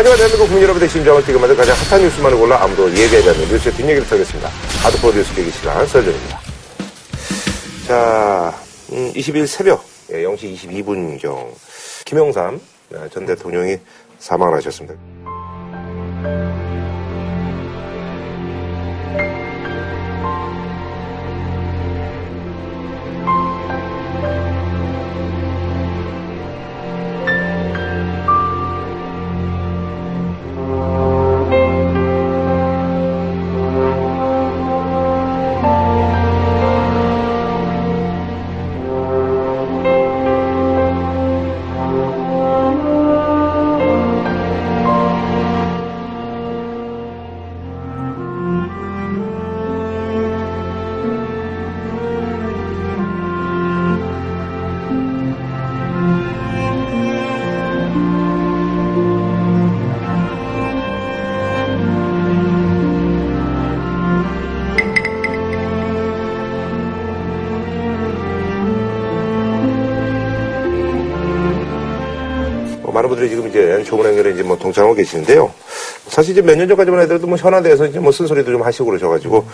하지만 대한민국 국민 여러분의 심장을 뛰게 만든 가장 핫한 뉴스만을 골라 아무도 예배하지 않는 뉴스의 뒷얘기를 털겠습니다. 하드코어 뉴스 계기 시간 설정입니다. 자, 음, 20일 새벽 0시 예, 22분경 김영삼 아, 전 대통령이 사망을 하셨습니다. 이 이제 조문행렬에 이제 뭐 동참하고 계시는데요. 사실 이제 몇 년 전까지만 해도 뭐 현안대에서 이제 뭐 쓴소리도 좀 하시고 그러셔가지고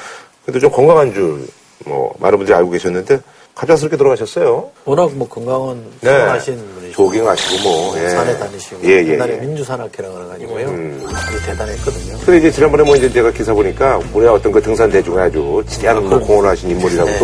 그래도 좀 건강한 줄 뭐 많은 분들이 알고 계셨는데 갑작스럽게 돌아가셨어요. 워낙 뭐 건강은 네. 하신 분이시고 조깅하시고 뭐 예. 산에 다니시고 예, 예, 옛날에 예. 민주산악회라고 그래가지고요 음. 대단했거든요. 근데 이제 지난번에 뭐 이제 제가 기사 보니까 우리 어떤 그 등산 대중에 아주 치열한 뭐 공헌을 하신 인물이라고 네.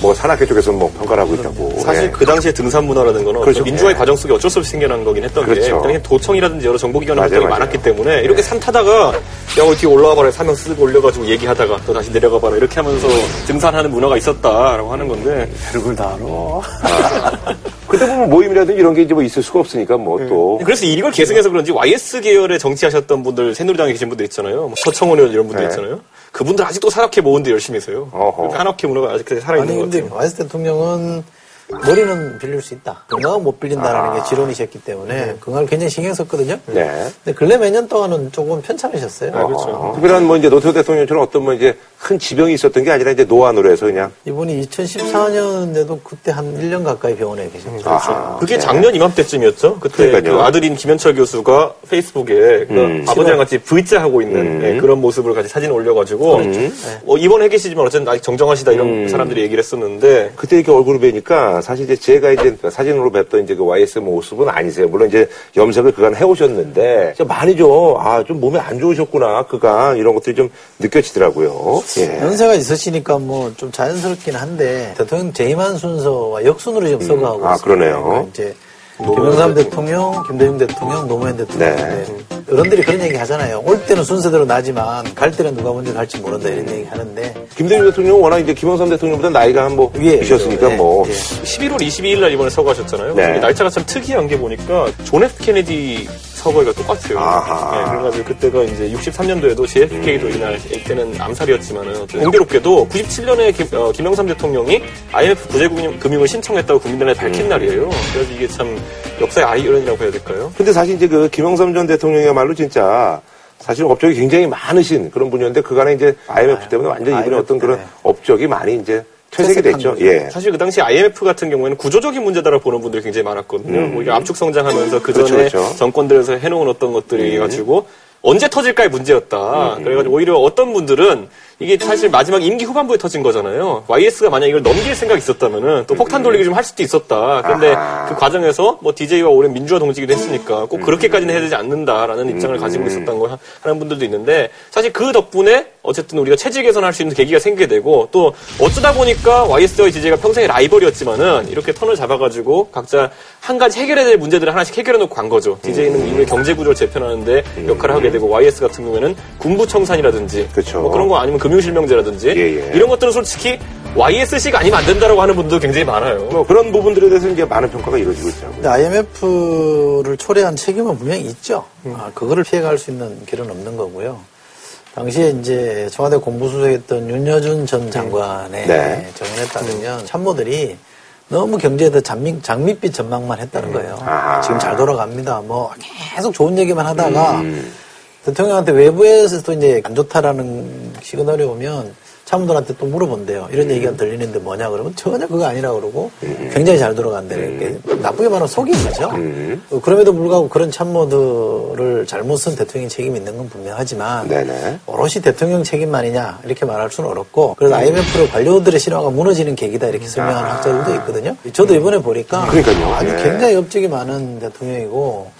또뭐 산악회 쪽에서 뭐 평가를 하고 있다고. 사실 예. 그 당시에 등산 문화라는 거는 그렇죠. 민주화의 예. 과정 속에 어쩔 수 없이 생겨난 거긴 했던 게 그렇죠. 그 당시 도청이라든지 여러 정보기관 활동이 맞아요. 많았기 때문에 이렇게 산 타다가 야 뒤에 올라와 봐라 사명 쓰고 올려가지고 얘기하다가 또 다시 내려가 봐라 이렇게 하면서 등산하는 문화가 있었다라고 하는 건데 별걸 다 알아. 그때 보면 모임이라든지 이런 게 이제 뭐 있을 수가 없으니까 뭐 또. 그래서 이걸 계승해서 그런지 YS 계열의 정치하셨던 분들 새누리당에 계신 분들 있잖아요 뭐 서청원 의원 이런 분들 네. 있잖아요 그분들 아직도 산악회 모은데 열심히 세요 어허. 산악회 문화가 아직 살아있는 아니 것 근데 같아요 와이스 대통령은 머리는 빌릴 수 있다. 건강은 못 빌린다라는 아. 게 지론이셨기 때문에 건강을 굉장히 신경 썼거든요. 네. 근데 근래 몇 년 동안은 조금 편찮으셨어요. 그렇죠. 어, 특별한 뭐 이제 노태우 대통령처럼 어떤 뭐 이제 큰 지병이 있었던 게 아니라 이제 노안으로 해서 그냥 이분이 2014년에도 그때 한 1년 가까이 병원에 계셨죠. 아하. 그게 네. 작년 이맘때쯤이었죠. 그때. 그 아들인 김현철 교수가 페이스북에 그 음. 아버지랑 같이 V자 하고 있는 음. 예, 그런 모습을 같이 사진 올려가지고 네. 어, 입원해 계시지만 어쨌든 아직 정정하시다 이런 음. 사람들이 얘기를 했었는데 그때 이렇게 얼굴을 뵈니까 사실 이제 제가 이제 사진으로 뵀던 이제 그 YS 모습은 아니세요. 물론 이제 염색을 그간 해오셨는데 많이 좀, 아, 좀 몸이 안 좋으셨구나. 그간 이런 것들이 좀 느껴지더라고요. 예. 연세가 있으시니까 뭐 좀 자연스럽긴 한데 대통령 재임한 순서와 역순으로 지금 서거하고 아, 있습니다. 그러네요. 그러니까 이제 김영삼 대통령, 김대중 대통령, 노무현 대통령. 네. 네. 어른들이 그런 얘기 하잖아요. 올 때는 순서대로 나지만 갈 때는 누가 먼저 갈지 모른다 이런 얘기 하는데 김대중 대통령은 워낙 이제 김영삼 대통령보다 나이가 한뭐 위에 있으셨으니까 네, 뭐. 예. 11월 22일 날 이번에 서거하셨잖아요. 네. 날짜가 참 특이한 게 보니까 존 F 케네디 서거가 똑같아요. 아하. 예, 그래가지고 그때가 이제 63년도에도 JFK도 이날 이때는 암살이었지만은 공교롭게도 97년에 김, 어, 김영삼 대통령이 IMF 구제금융을 신청했다고 국민들에 밝힌 음. 날이에요. 그래서 이게 참 역사의 아이러니라고 해야 될까요? 근데 사실 이제 그 김영삼 전 대통령이야말로 진짜 사실 업적이 굉장히 많으신 그런 분이었는데 그간에 이제 IMF 때문에 완전히 이분의 IMF 어떤 그런. 업적이 많이 이제 퇴색이 됐죠. 거죠. 예. 사실 그 당시 IMF 같은 경우에는 구조적인 문제다라고 보는 분들이 굉장히 많았거든요. 뭐 이게 압축 성장하면서 그 그렇죠, 전에 그렇죠. 정권들에서 해놓은 어떤 것들이 가지고 언제 터질까의 문제였다. 음. 그래가지고 오히려 어떤 분들은 이게 사실 마지막 임기 후반부에 터진 거잖아요. YS가 만약 이걸 넘길 생각이 있었다면은 또 폭탄 돌리기 좀 할 수도 있었다. 근데 음. 아하. 그 과정에서 뭐 DJ가 오랜 민주화 동지기도 했으니까 꼭 그렇게까지는 해야 되지 않는다라는 입장을 음. 가지고 있었던 거 하- 하는 분들도 있는데 사실 그 덕분에 어쨌든 우리가 체질 개선할 수 있는 계기가 생기게 되고 또 어쩌다 보니까 YS와 DJ가 평생의 라이벌이었지만은 이렇게 턴을 잡아가지고 각자 한 가지 해결해야 될 문제들을 하나씩 해결해 놓고 간 거죠. DJ는 이후에 경제 구조를 재편하는데 역할을 하게 되고 YS 같은 경우에는 군부청산이라든지 그쵸. 뭐 그런 거 아니면 금융실명제라든지 예, 예. 이런 것들은 솔직히 YSC가 아니면 안 된다라고 하는 분도 굉장히 많아요. 뭐 그런 부분들에 대해서 이제 많은 평가가 이루어지고 있죠. 근데 IMF를 초래한 책임은 분명히 있죠. 아, 그거를 피해갈 수 있는 길은 없는 거고요. 당시에 이제 청와대 공부수석했던 윤여준 전 장관의 네. 정언에 따르면 참모들이 너무 경제에 더 장밋, 장밋빛 전망만 했다는 거예요. 아하. 지금 잘 돌아갑니다. 뭐 계속 좋은 얘기만 하다가 대통령한테 외부에서도 이제 안 좋다라는 시그널이 오면 참모들한테 또 물어본대요. 이런 얘기가 들리는데 뭐냐 그러면 전혀 그거 아니라 그러고 굉장히 잘 돌아간대. 음. 나쁘게 말하면 속인 거죠. 음. 그럼에도 불구하고 그런 참모들을 잘못 쓴 대통령 책임이 있는 건 분명하지만 네네. 오롯이 대통령 책임만이냐 이렇게 말할 수는 어렵고 그래서 음. IMF를 관료들의 신화가 무너지는 계기다 이렇게 설명하는 아. 학자들도 있거든요. 저도 이번에 보니까 그러니까요. 아주 네. 굉장히 업적이 많은 대통령이고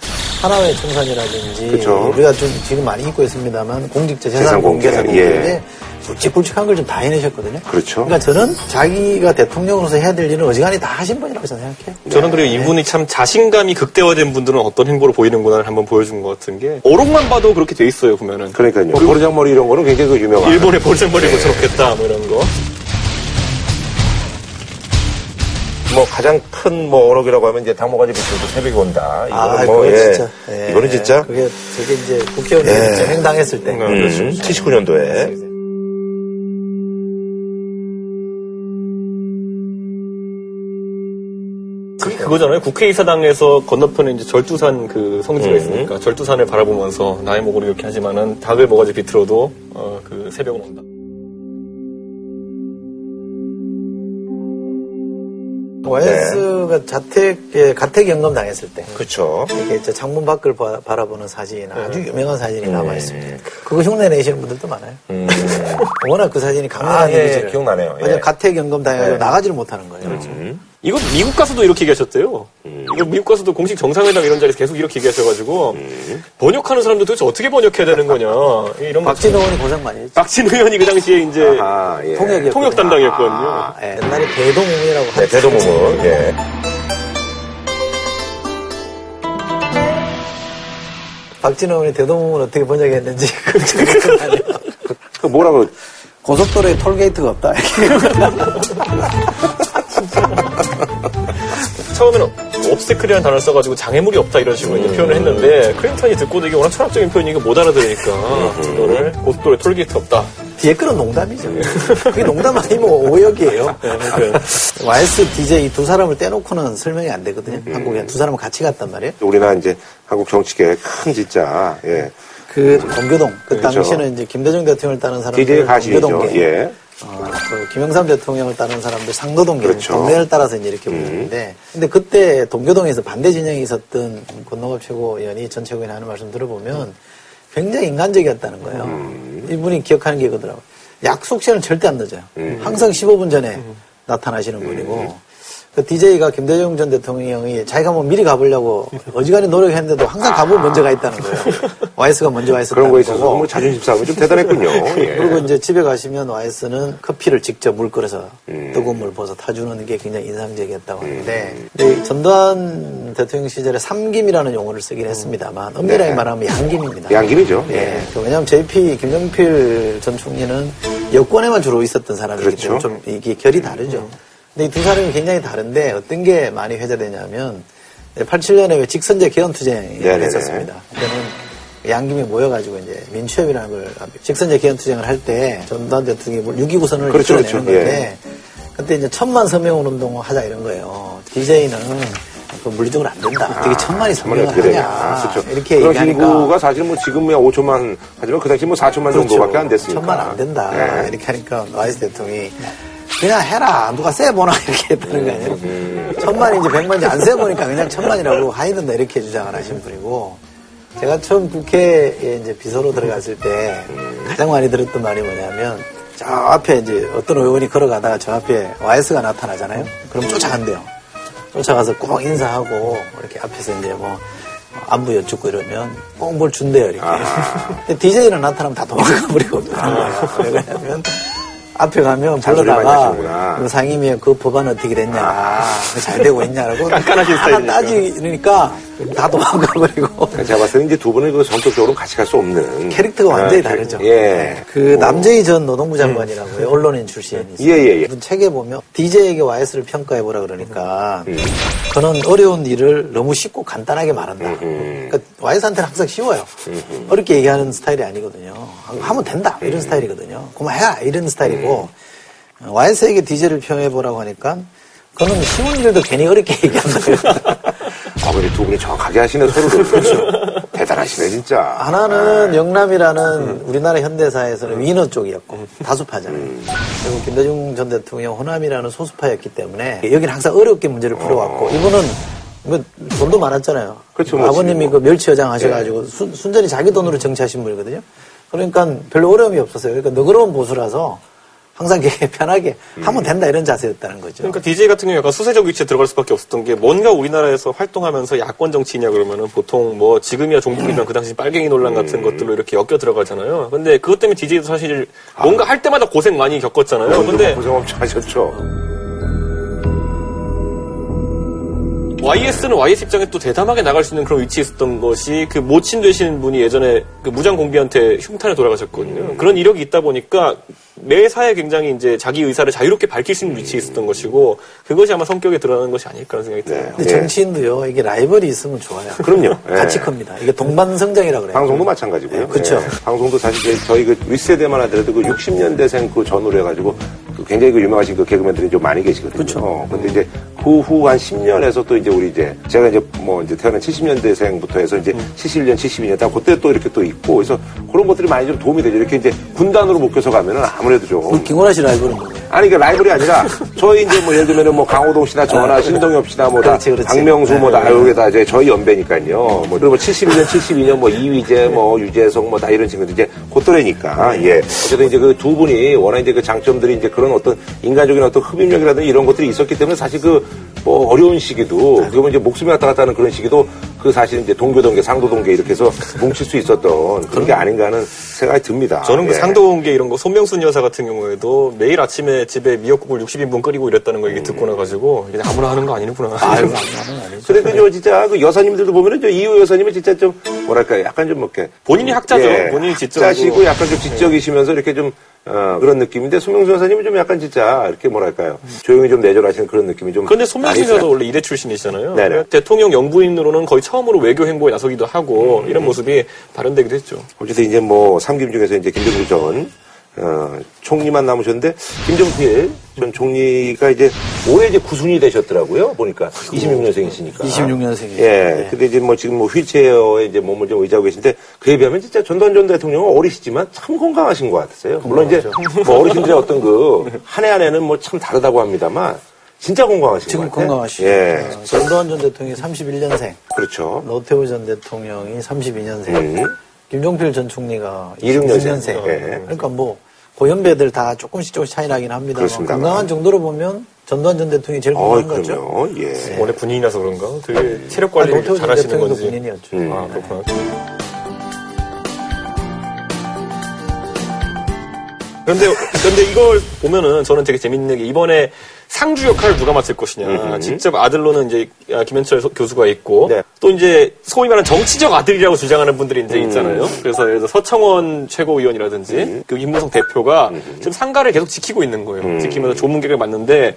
하나의 총산이라든지 그쵸. 우리가 좀 지금 많이 잊고 있습니다만 공직자 재산 공개라고 예. 굵직굵직한 걸 좀 다 해내셨거든요. 그렇죠. 그러니까 저는 자기가 대통령으로서 해야 될 일은 어지간히 다 하신 분이라고 생각해요. 저는 그리고 네. 이분이 참 자신감이 극대화된 분들은 어떤 행보를 보이는구나를 한번 보여준 것 같은 게 어록만 봐도 그렇게 돼 있어요 보면은. 그러니까요. 그, 보르장머리 이런 거는 굉장히 그 유명한. 일본의 보르장머리 네. 고쳐놓겠다 뭐 이런 거. 뭐 가장 큰 뭐 어록이라고 하면 이제 당모가지 비틀도 새벽이 온다. 이거는 아, 뭐 예. 진짜. 예. 이거는 진짜. 그게 저게 이제 국회의원이 예. 재행당했을 때. 음, 79년도에. 그게 그거잖아요. 국회의사당에서 건너편에 이제 절두산 그 성지가 음. 있으니까 절두산을 바라보면서 나의 목으로 이렇게 하지만은 닭을 먹어지 비틀어도 어, 그 새벽은 온다. 와이스가 네. 자택, 예, 가택 연금 당했을 때. 그쵸. 이렇게 저 창문 밖을 바, 라보는 사진, 네. 아주 유명한 사진이 음. 남아 있습니다. 그거 흉내 내시는 분들도 많아요. 음. 워낙 그 사진이 강렬한 아, 예, 기억나네요. 예. 가택 연금 당해가지고 네. 나가지를 못하는 거예요. 음. 이거 미국 가서도 이렇게 얘기하셨대요. 음. 이거 미국 가서도 공식 정상회담 이런 자리에서 계속 이렇게 얘기하셔가지고 음. 번역하는 사람들 도대체 어떻게 번역해야 되는 거냐. 이런 박진 의원이 고생 많이 했죠. 박진 의원이 그 당시에 이제 아하, 예. 통역 통역 담당이었거든요. 아, 예. 옛날에 대도무문이라고 네, 대도무문. 예. 박진 의원이 대도무문을 어떻게 번역했는지 그 뭐라고 고속도로에 톨게이트가 없다. 처음에는 obstacle이라는 단어를 써가지고 장애물이 없다 이런 식으로 음. 표현을 했는데 클린턴이 듣고도 이게 워낙 철학적인 표현이니까 못 알아들으니까 음. 이거를 고속도로에 톨게이트 없다. 뒤에 거는 농담이죠. 그게 농담 아니면 오역이에요. 네, 와이스 DJ 두 사람을 떼놓고는 설명이 안 되거든요. 음. 한국에 두 사람은 같이 갔단 말이에요. 우리나라 이제 한국 정치계 큰 진짜 예. 그 동교동 그 그렇죠. 당시에는 이제 김대중 대통령을 따는 사람들 동교동계 예. 어, 그 김영삼 대통령을 따르는 사람들 상도동계 그렇죠. 동네를 따라서 이제 이렇게 음. 부르는데 근데 그때 동교동에서 반대 진영이 있었던 권노갑 최고위원이 전 최고위원 하는 말씀 들어보면 굉장히 인간적이었다는 거예요. 음. 이분이 기억하는 게 이거더라고요. 약속 시간은 절대 안 늦어요. 음. 항상 15분 전에 음. 나타나시는 분이고 음. 그 DJ가 김대중 전 대통령이 자기가 뭐 미리 가보려고 어지간히 노력했는데도 항상 가보면 먼저 가 있다는 거예요. 와이스가 먼저 와 있었다는 그런 거에 있어서 뭐 자존심 싸움이 좀 대단했군요. 예. 그리고 이제 집에 가시면 와이스는 커피를 직접 물 끓여서 음. 뜨거운 물 부어서 타주는 게 굉장히 인상적이었다고 하는데 음. 전두환 대통령 시절에 삼김이라는 용어를 쓰긴 했습니다만 엄밀하게 네. 말하면 양김입니다. 양김이죠. 예. 네. 왜냐하면 JP 김정필 전 총리는 여권에만 주로 있었던 사람이기 그렇죠. 때문에 좀 이게 결이 다르죠. 음. 근데 이 두 사람이 굉장히 다른데 어떤 게 많이 회자되냐면 87년에 왜 직선제 개헌투쟁을 네네네. 했었습니다. 그때는 양김이 모여가지고 이제 민취협이라는 걸 직선제 개헌투쟁을 할 때 전두환 대통령이 6.29 선언을 그렇죠, 그렇죠. 건데 예. 그때 이제 천만 서명 운동을 하자 이런 거예요. DJ는 그 물리적으로 안 된다. 어떻게 아, 천만이 서명을 하냐. 아, 그렇죠. 이렇게 얘기하니까. 기구가 사실 뭐 지금이야 5천만 하지만 그 당시 뭐 4천만 그렇죠. 정도밖에 안 됐으니까. 천만 안 된다. 네. 이렇게 하니까 YS 대통령이 그냥 해라. 누가 세보나 이렇게 했다는 거 아니에요. 음. 천만이 이제 백만인지 안 세보니까 그냥 천만이라고 하이튼 다 이렇게 주장을 하신 분이고 제가 처음 국회에 이제 비서로 들어갔을 때 가장 많이 들었던 말이 뭐냐면 저 앞에 이제 어떤 의원이 걸어가다가 저 앞에 YS가 나타나잖아요. 그럼 쫓아간대요. 쫓아가서 꼭 인사하고 이렇게 앞에서 이제 뭐 안부 여쭙고 이러면 꼭 뭘 준대요 이렇게. 근데 DJ는 나타나면 다 도망가 버리고 아. 왜냐하면 앞에 가면 불러다가 상임위에 그 법안 어떻게 됐냐, 아. 잘 되고 있냐라고 깐깐하신 스타일 따지니까 다 도망가버리고. 제가 봤을 때 이제 두 분은 그 성격적으로 같이 갈 수 없는 캐릭터가 완전히 아, 다르죠. 예. 그 오. 남재희 전 노동부 장관이라고요. 음. 언론인 출신이 있어요. 예, 예, 예. 책에 보면 DJ에게 YS를 평가해 보라 그러니까 음. 그는 어려운 일을 너무 쉽고 간단하게 말한다. 음. 음. 그러니까 YS한테는 항상 쉬워요. 음. 어렵게 얘기하는 스타일이 아니거든요. 하면 된다 이런 음. 스타일이거든요. 그만 해라 이런 스타일이고 YS에게 DJ를 평해 보라고 하니까 그는 쉬운 일도 괜히 어렵게 얘기한다. 아, 근데 두 분이 정확하게 하시는 서로를. 그렇죠. 대단하시네, 진짜. 하나는 영남이라는 우리나라 현대사에서는 위너 쪽이었고 다수파잖아요. 그리고 김대중 전 대통령 호남이라는 소수파였기 때문에 여기는 항상 어렵게 문제를 풀어왔고 이분은 뭐 돈도 많았잖아요. 그렇죠, 뭐 아버님이 지금 그 멸치 여장 하셔가지고 순, 순전히 자기 돈으로 정치하신 분이거든요. 그러니까 별로 어려움이 없었어요. 그러니까 너그러운 보수라서 항상 이렇게 편하게 하면 된다 이런 자세였다는 거죠. 그러니까 DJ 같은 경우 약간 수세적 위치에 들어갈 수밖에 없었던 게 뭔가 우리나라에서 활동하면서 야권 정치냐 그러면은 보통 뭐 지금이야 종북이랑 그 당시 빨갱이 논란 같은 것들로 이렇게 엮여 들어가잖아요. 근데 그것 때문에 DJ도 사실 뭔가 할 때마다 고생 많이 겪었잖아요. 근데 고생 엄청 하셨죠. YS는 YS 입장에 또 대담하게 나갈 수 있는 그런 위치에 있었던 것이 그 모친 되시는 분이 예전에 그 무장 공비한테 흉탄에 돌아가셨거든요. 그런 이력이 있다 보니까 매사에 굉장히 이제 자기 의사를 자유롭게 밝힐 수 있는 위치에 있었던 것이고 그것이 아마 성격에 드러나는 것이 아닐까 하는 생각이 들어요. 근데 예. 정치인도요, 이게 라이벌이 있으면 좋아요. 그럼요. 예. 같이 큽니다. 이게 동반성장이라고 그래요. 방송도 마찬가지고요. 네, 그쵸. 예. 방송도 사실 저희- 저희 그 윗세대만 하더라도 그 60년대생 그 전후로 해가지고 그 굉장히 그 유명하신 그 개그맨들이 좀 많이 계시거든요. 그쵸. 어, 근데 이제 그 후 한 10년에서 또 이제 우리 이제 제가 이제 뭐 이제 태어난 70년대생부터 해서 이제 음. 71년, 72년 딱 그때 또 이렇게 또 있고 그래서 그런 것들이 많이 좀 도움이 되죠. 이렇게 이제 군단으로 묶여서 가면은 아무래도 좀 김원하 씨 라이벌은 뭐예요? 아니, 그 라이벌이 아니라, 저희 이제 뭐 예를 들면은 뭐 강호동 씨나 저나 신동엽 씨나 뭐 다, 그렇지, 그렇지. 박명수 뭐 다, 네. 여기 다 이제 저희 연배니까요. 뭐, 그리고 뭐 71년, 72년 뭐 이휘재, 뭐 유재석 뭐 다 이런 친구들 이제 곧또래니까, 예. 어쨌든 이제 그 두 분이 워낙 이제 그 장점들이 이제 그런 어떤 인간적인 어떤 흡입력이라든지 이런 것들이 있었기 때문에 사실 그 뭐 어려운 시기도, 그러면 이제 목숨이 왔다 갔다 하는 그런 시기도 그 사실 이제 동교동계, 상도동계 이렇게 해서 뭉칠 수 있었던 그런 게 아닌가 하는 생각이 듭니다. 저는 그 예. 상도원계 이런 거 손명순 여사 같은 경우에도 매일 아침에 집에 미역국을 60인분 끓이고 이랬다는 거 얘기 듣고 나가지고 그냥 아무나 하는 거 아니구나. 아유, 아무나 아니죠. 그래도 저 진짜 그 여사님들도 보면은 저 이호 여사님은 진짜 좀 뭐랄까 약간 좀 이렇게 본인이 학자죠. 본인이 지적이고. 학자시고 약간 좀 지적이시면서 이렇게 좀 어, 그런 느낌인데 소명수 여사님은 좀 약간 진짜 이렇게 뭐랄까요 조용히 좀 내절하시는 그런 느낌이 좀 그런데 여사도 있어요. 원래 이대 출신이시잖아요. 네네. 그러니까 대통령 영부인으로는 거의 처음으로 외교 행보에 나서기도 하고 이런 모습이 발현되기도 했죠. 어쨌든 이제 뭐 삼김 중에서 이제 김정일 전 어, 총리만 남으셨는데 김정필 전 총리가 이제 올해 이제 구순이 되셨더라고요 보니까 26년생이시니까 26년생이죠. 예. 네. 근데 이제 뭐 지금 뭐 휠체어에 이제 몸을 좀 의지하고 계신데 그에 비하면 진짜 전두환 전 대통령은 어리시지만 참 건강하신 것 같았어요. 물론 이제 뭐 어르신들의 어떤 그 한 해 한 해는 뭐 참 다르다고 합니다만 진짜 건강하신 것 지금 같아요. 건강하시죠. 예. 어, 전두환 전 대통령이 31년생, 그렇죠. 노태우 전 대통령이 32년생, 음. 김종필 전 총리가 26년생. 26년생. 예. 그러니까 뭐 고연배들 다 조금씩 조금씩 차이 나긴 합니다만 그렇습니다만. 건강한 정도로 보면 전두환 전 대통령이 제일 어, 건강한 거죠. 그럼요. 예. 원래 군인이라서 그런가? 되게 체력 아, 관리 를 노태우 전 잘하시는 대통령도 건지. 군인이었죠. 음. 아, 그렇구나. 그런데, 그런데 이걸 보면은 저는 되게 재밌는 게 이번에 상주 역할을 누가 맡을 것이냐. 음흠. 직접 아들로는 이제 아, 김현철 소- 교수가 있고 네. 또 이제 소위 말하는 정치적 아들이라고 주장하는 분들이 음. 이제 있잖아요. 그래서 예를 들어 서청원 최고위원이라든지 그 김무성 대표가 지금 상가를 계속 지키고 있는 거예요. 음. 지키면서 조문객을 맡는데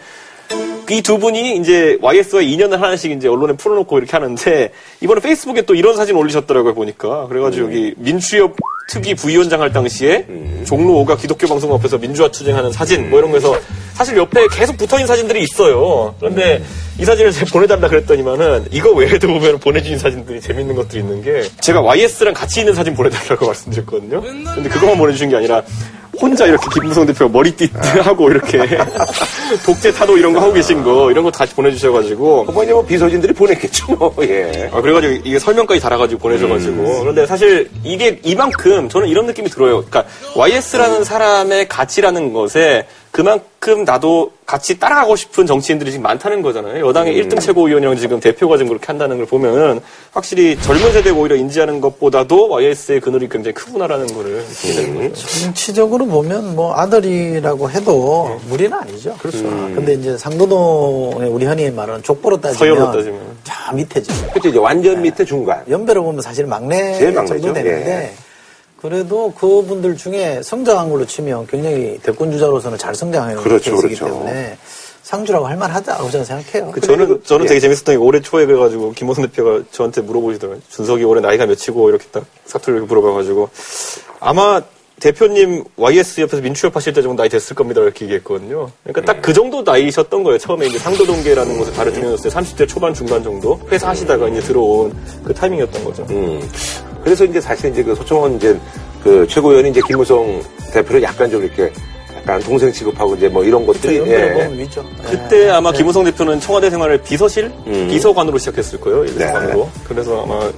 이두 분이 이제 YS와 인연을 하나씩 이제 언론에 풀어놓고 이렇게 하는데 이번에 페이스북에 또 이런 사진 올리셨더라고요 보니까 그래가지고 여기 민주협 특위 부위원장 할 당시에 종로 5가 기독교 방송 앞에서 민주화 투쟁하는 사진 뭐 이런 거에서 사실 옆에 계속 붙어 있는 사진들이 있어요. 그런데 이 사진을 제가 보내달라 그랬더니만은 이거 외에도 보면 보내주신 사진들이 재밌는 것들이 있는 게 제가 YS랑 같이 있는 사진 보내달라고 말씀드렸거든요. 근데 그것만 보내주신 게 아니라 혼자 이렇게 김무성 대표가 머리띠 하고 이렇게 독재 타도 이런 거 하고 계신 거 이런 거 같이 보내주셔가지고 뭐 이제 뭐 비서진들이 보냈겠죠. 뭐. 예. 아, 그래가지고 이게 설명까지 달아가지고 보내줘가지고. 음. 그런데 사실 이게 이만큼 저는 이런 느낌이 들어요. 그러니까 YS라는 사람의 가치라는 것에 그만큼 나도 같이 따라가고 싶은 정치인들이 지금 많다는 거잖아요. 여당의 음. 1등 최고위원이랑 지금 대표가 지금 그렇게 한다는 걸 보면은 확실히 젊은 세대가 오히려 인지하는 것보다도 YS의 그늘이 굉장히 크구나라는 거를 음. 정치적으로 보면 뭐 아들이라고 해도 무리는 아니죠. 그렇죠. 근데 이제 상도동의 우리 흔히 말하는 족보로 따지면, 서열로 따지면. 저 밑에죠. 그렇죠. 이제 완전 밑에 중간. 연배로 보면 사실 막내 제일 막내죠. 정도 되는데 그래도 그분들 중에 성장한 걸로 치면 굉장히 대권 주자로서는 잘 성장하는 그렇죠, 케이스이기 그렇죠. 때문에 상주라고 할 만하다고 저는 생각해요. 그 저는 저는 예. 되게 재밌었던 게 올해 초에 그래가지고 김호선 대표가 저한테 물어보시더라고요. 준석이 올해 나이가 몇이고 이렇게 딱 사투리를 물어봐가지고 아마 대표님 YS 옆에서 민주협 하실 때 정도 나이 됐을 겁니다 이렇게 얘기했거든요. 그러니까 딱 그 정도 나이셨던 거예요. 처음에 이제 상도동계라는 곳에 다른 중이었어요. 30대 초반 중반 정도 회사 하시다가 이제 들어온 그 타이밍이었던 거죠. 음. 그래서 이제 사실 이제 그 소청원 이제 그 최고위원이 이제 김무성 대표를 약간 좀 이렇게 약간 동생 취급하고 이제 뭐 이런 것들이 연결해 예. 있죠. 그때 예. 아마 김우성 대표는 청와대 생활을 비서실 음. 비서관으로 시작했을 거예요. 네. 비서관으로. 그래서 아마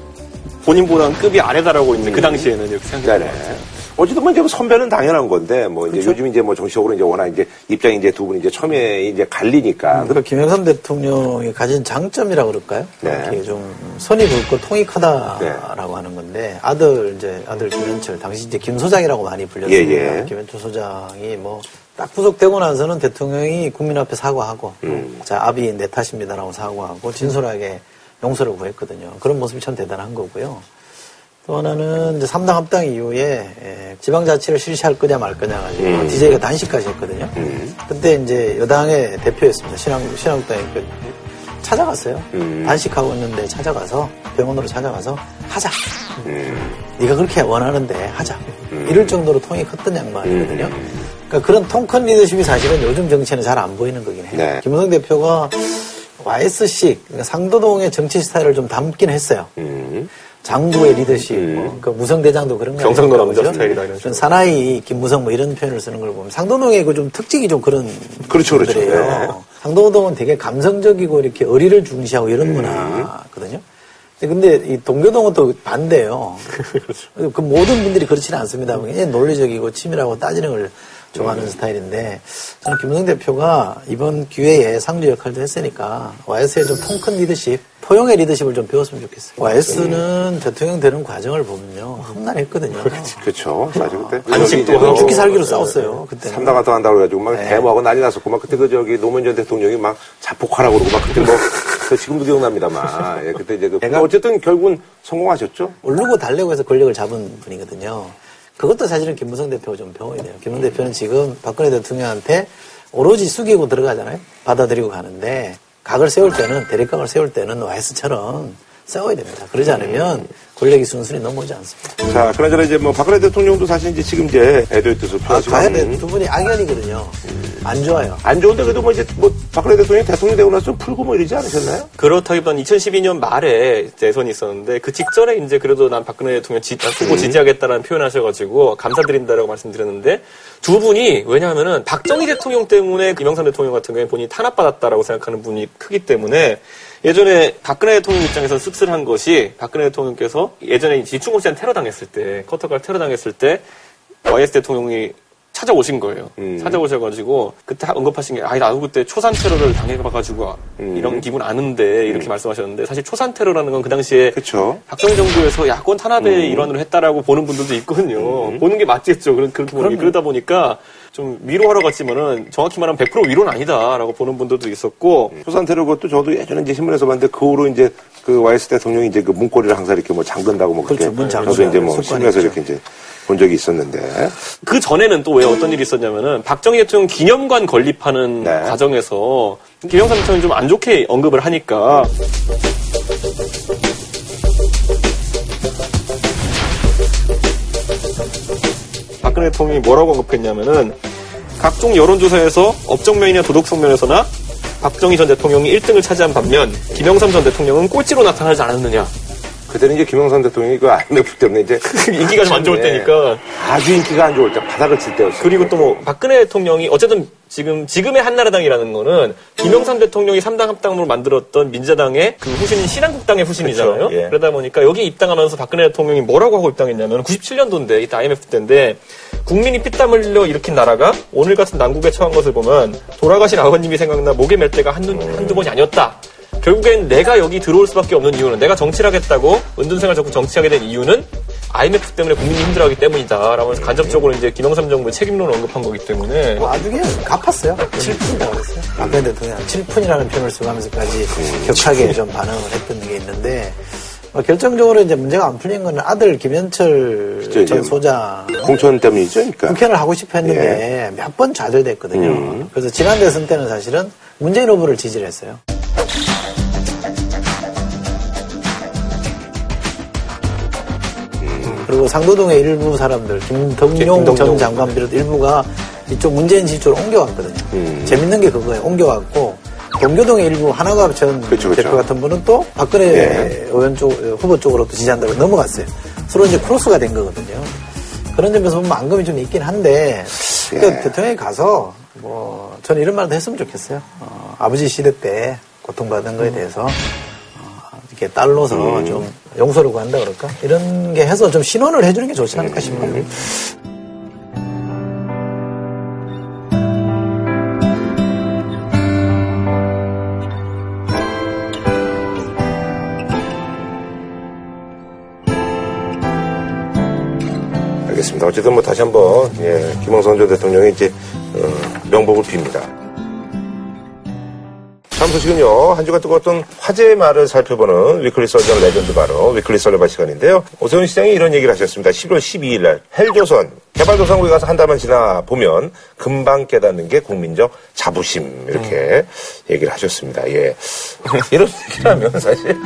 본인보다는 급이 아래다라고 있는 그 당시에는 이렇게 생각했던 네네. 것 같아요. 어쨌든 뭐 이제 뭐 선배는 당연한 건데 뭐 이제 요즘 이제 뭐 정치적으로 이제 워낙 이제 입장이 이제 두 분이 이제 처음에 이제 갈리니까 그 김영삼 대통령이 가진 장점이라고 그럴까요? 네. 이렇게 좀 손이 굵고 통이 크다라고 하는 건데 아들 이제 아들 김현철 당시 이제 김 소장이라고 많이 불렸습니다. 예, 예. 김현철 소장이 뭐 딱 구속되고 나서는 대통령이 국민 앞에 사과하고 음. 자 아비 내 탓입니다라고 사과하고 진솔하게 용서를 구했거든요. 그런 모습이 참 대단한 거고요. 또 하나는 이제 3당 합당 이후에 예, 지방자치를 실시할 거냐 말 거냐 가지고 음. DJ가 단식까지 했거든요. 그때 이제 여당의 대표였습니다. 신앙, 신앙당의 그 찾아갔어요. 음. 단식하고 있는데 찾아가서 병원으로 찾아가서 하자. 음. 네가 그렇게 원하는데 하자. 이럴 정도로 통이 컸던 양반이거든요. 음. 그러니까 그런 통 큰 리더십이 사실은 요즘 정치에는 잘 안 보이는 거긴 해요. 네. 김무성 대표가 YS식, 그러니까 상도동의 정치 스타일을 좀 담긴 했어요. 음. 장부의 리더십, 뭐, 그 무성대장도 그런 거 경상도? 남자? 스타일이다, 이런. 사나이 김무성 뭐 이런 표현을 쓰는 걸 보면 상도동의 그 좀 특징이 좀 그런 그렇죠, 그렇죠. 네. 상도동은 되게 감성적이고 이렇게 의리를 중시하고 이런 음. 문화거든요. 근데 이 동교동은 또 반대예요. 그 모든 분들이 그렇지는 않습니다. 굉장히 논리적이고 치밀하고 따지는 걸 좋아하는 스타일인데 저는 김무성 대표가 이번 기회에 상주 역할도 했으니까 YS의 좀 통 큰 리더십, 포용의 리더십을 좀 배웠으면 좋겠어요. YS는 대통령 되는 과정을 보면요 험난했거든요. 그렇죠. 사실 그때 하고. 죽기 살기로 싸웠어요. 그때. 삼당 같은 거 한다고 그래가지고 막 네. 데모하고 난리 났었고 막 그때 그 저기 노무현 전 대통령이 막 자폭하라고 그러고 막 그때 뭐 그 지금도 기억납니다만 예, 그때 이제 그 내가- 어쨌든 결국은 성공하셨죠. 오르고 달래고 해서 권력을 잡은 분이거든요. 그것도 사실은 김무성 대표가 좀 배워야 돼요. 김무성 대표는 지금 박근혜 대통령한테 오로지 숙이고 들어가잖아요. 받아들이고 가는데 각을 세울 때는 대립각을 세울 때는 YS처럼 세워야 됩니다. 그러지 않으면 권력이 순순히 넘어오지 않습니다. 자, 그나저나 이제 뭐 박근혜 대통령도 사실 이제 지금 이제 애도의 뜻을 아, 표하지만 가야 돼. 두 분이 악연이거든요. 안 좋아요. 안 좋은데 그래도 뭐 이제 뭐 박근혜 대통령이 대통령 되고 나서 좀 풀고 뭐 이러지 않으셨나요? 그렇다기보다는 2012년 말에 대선이 있었는데 그 직전에 이제 그래도 난 박근혜 대통령 지, 후보 지지하겠다라는 표현하셔가지고 감사드린다라고 말씀드렸는데 두 분이 왜냐하면은 박정희 대통령 때문에 김영삼 대통령 같은 경우에 본인이 탄압받았다라고 생각하는 분이 크기 때문에 예전에 박근혜 대통령 입장에서 씁쓸한 것이 박근혜 대통령께서 예전에 지충고시한 테러 당했을 때 커터갈 테러 당했을 때 YS 대통령이 찾아오신 거예요. 음. 찾아오셔가지고 그때 언급하신 게 아니 나도 그때 초산 테러를 당해봐가지고 음. 이런 기분 아는데 이렇게 말씀하셨는데 사실 초산 테러라는 건 그 당시에 그렇죠. 박정희 정부에서 야권 탄압의 음. 일환으로 했다라고 보는 분들도 있거든요. 보는 게 맞겠죠. 그런- 그렇게 보는 게 그러다 보니까 좀 위로하러 갔지만은 정확히 말하면 100% 위로는 아니다라고 보는 분들도 있었고 소산 테러 그것도 저도 예전에 이제 신문에서 봤는데 그 후로 이제 그 YS 대통령이 이제 그 문고리를 항상 이렇게 뭐 잠근다고 뭐 그렇게 그렇죠. 문. 저도 이제 뭐 있죠. 이렇게 이제 본 적이 있었는데 그 전에는 또 왜 어떤 일이 있었냐면은 박정희 대통령 기념관 건립하는 네. 과정에서 김영삼 대통령이 좀 안 좋게 언급을 하니까 박근혜 대통령이 뭐라고 언급했냐면은 각종 여론조사에서 업적면이나 도덕성 면에서나 박정희 전 대통령이 1등을 차지한 반면 김영삼 전 대통령은 꼴찌로 나타나지 않았느냐. 그때는 이제 김영삼 대통령이 그 IMF 때문에 이제 인기가 좀 안 좋을 네. 때니까. 아주 인기가 안 좋을 때 바닥을 칠 때였어요. 그리고 또 뭐 박근혜 대통령이 어쨌든 지금 지금의 한나라당이라는 거는 김영삼 대통령이 3당 합당으로 만들었던 민자당의 그 후신인 신한국당의 후신이잖아요. 그쵸, 예. 그러다 보니까 여기 입당하면서 박근혜 대통령이 뭐라고 하고 입당했냐면 97년도인데 이때 IMF 때인데 국민이 피땀 흘려 일으킨 나라가 오늘 같은 난국에 처한 것을 보면 돌아가신 아버님이 생각나 목에 맬 때가 한두, 한두 번이 아니었다. 결국엔 내가 여기 들어올 수밖에 없는 이유는 내가 정치를 하겠다고 은둔생활 적고 정치하게 된 이유는 IMF 때문에 국민이 힘들어하기 때문이다. 라면서 간접적으로 이제 김영삼 정부의 책임론을 언급한 거기 때문에 뭐 나중에 갚았어요. 7푼이라고 그랬어요. 박근혜 대통령 7푼이라는 표현을 쓰고 하면서까지 격하게 좀 반응을 했던 게 있는데 뭐 결정적으로 이제 문제가 안 풀린 건 아들 김현철 전 소장 공천 때문이죠, 그러니까. 국회의원을 하고 싶어 했는데 몇번 좌절됐거든요. 그래서 지난 대선 때는 사실은 문재인 후보를 지지를 했어요. 그리고 상도동의 일부 사람들, 김덕용 김덕용. 전 장관 비롯 일부가 이쪽 문재인 지지로 옮겨왔거든요. 음. 재밌는 게 그거예요. 옮겨왔고 동교동의 일부 하나갑 전 그쵸, 그쵸. 대표 같은 분은 또 박근혜 예. 의원 쪽 후보 쪽으로 또 지지한다고 넘어갔어요. 서로 이제 크로스가 된 거거든요. 그런 점에서 보면 앙금이 좀 있긴 한데 그러니까 대통령이 가서 뭐 저는 이런 말도 했으면 좋겠어요. 어, 아버지 시대 때 고통받은 거에 대해서 어, 이렇게 딸로서 좀 용서를 구한다 그럴까 이런 게 해서 좀 신원을 해주는 게 좋지 않을까 싶어요. 알겠습니다. 어쨌든 뭐 다시 한번 예, 김영삼 전 대통령의 이제 어, 명복을 빕니다. 다음 소식은요. 한 주간 뜨거웠던 화제의 말을 살펴보는 weekly 썰전 레전드 바로 weekly 썰레발 시간인데요. 오세훈 시장이 이런 얘기를 하셨습니다. 11월 12일 날 헬조선 개발도상국에 가서 한 달만 지나 보면 금방 깨닫는 게 국민적 자부심 이렇게 얘기를 하셨습니다. 예. 이런 얘기를 하면 사실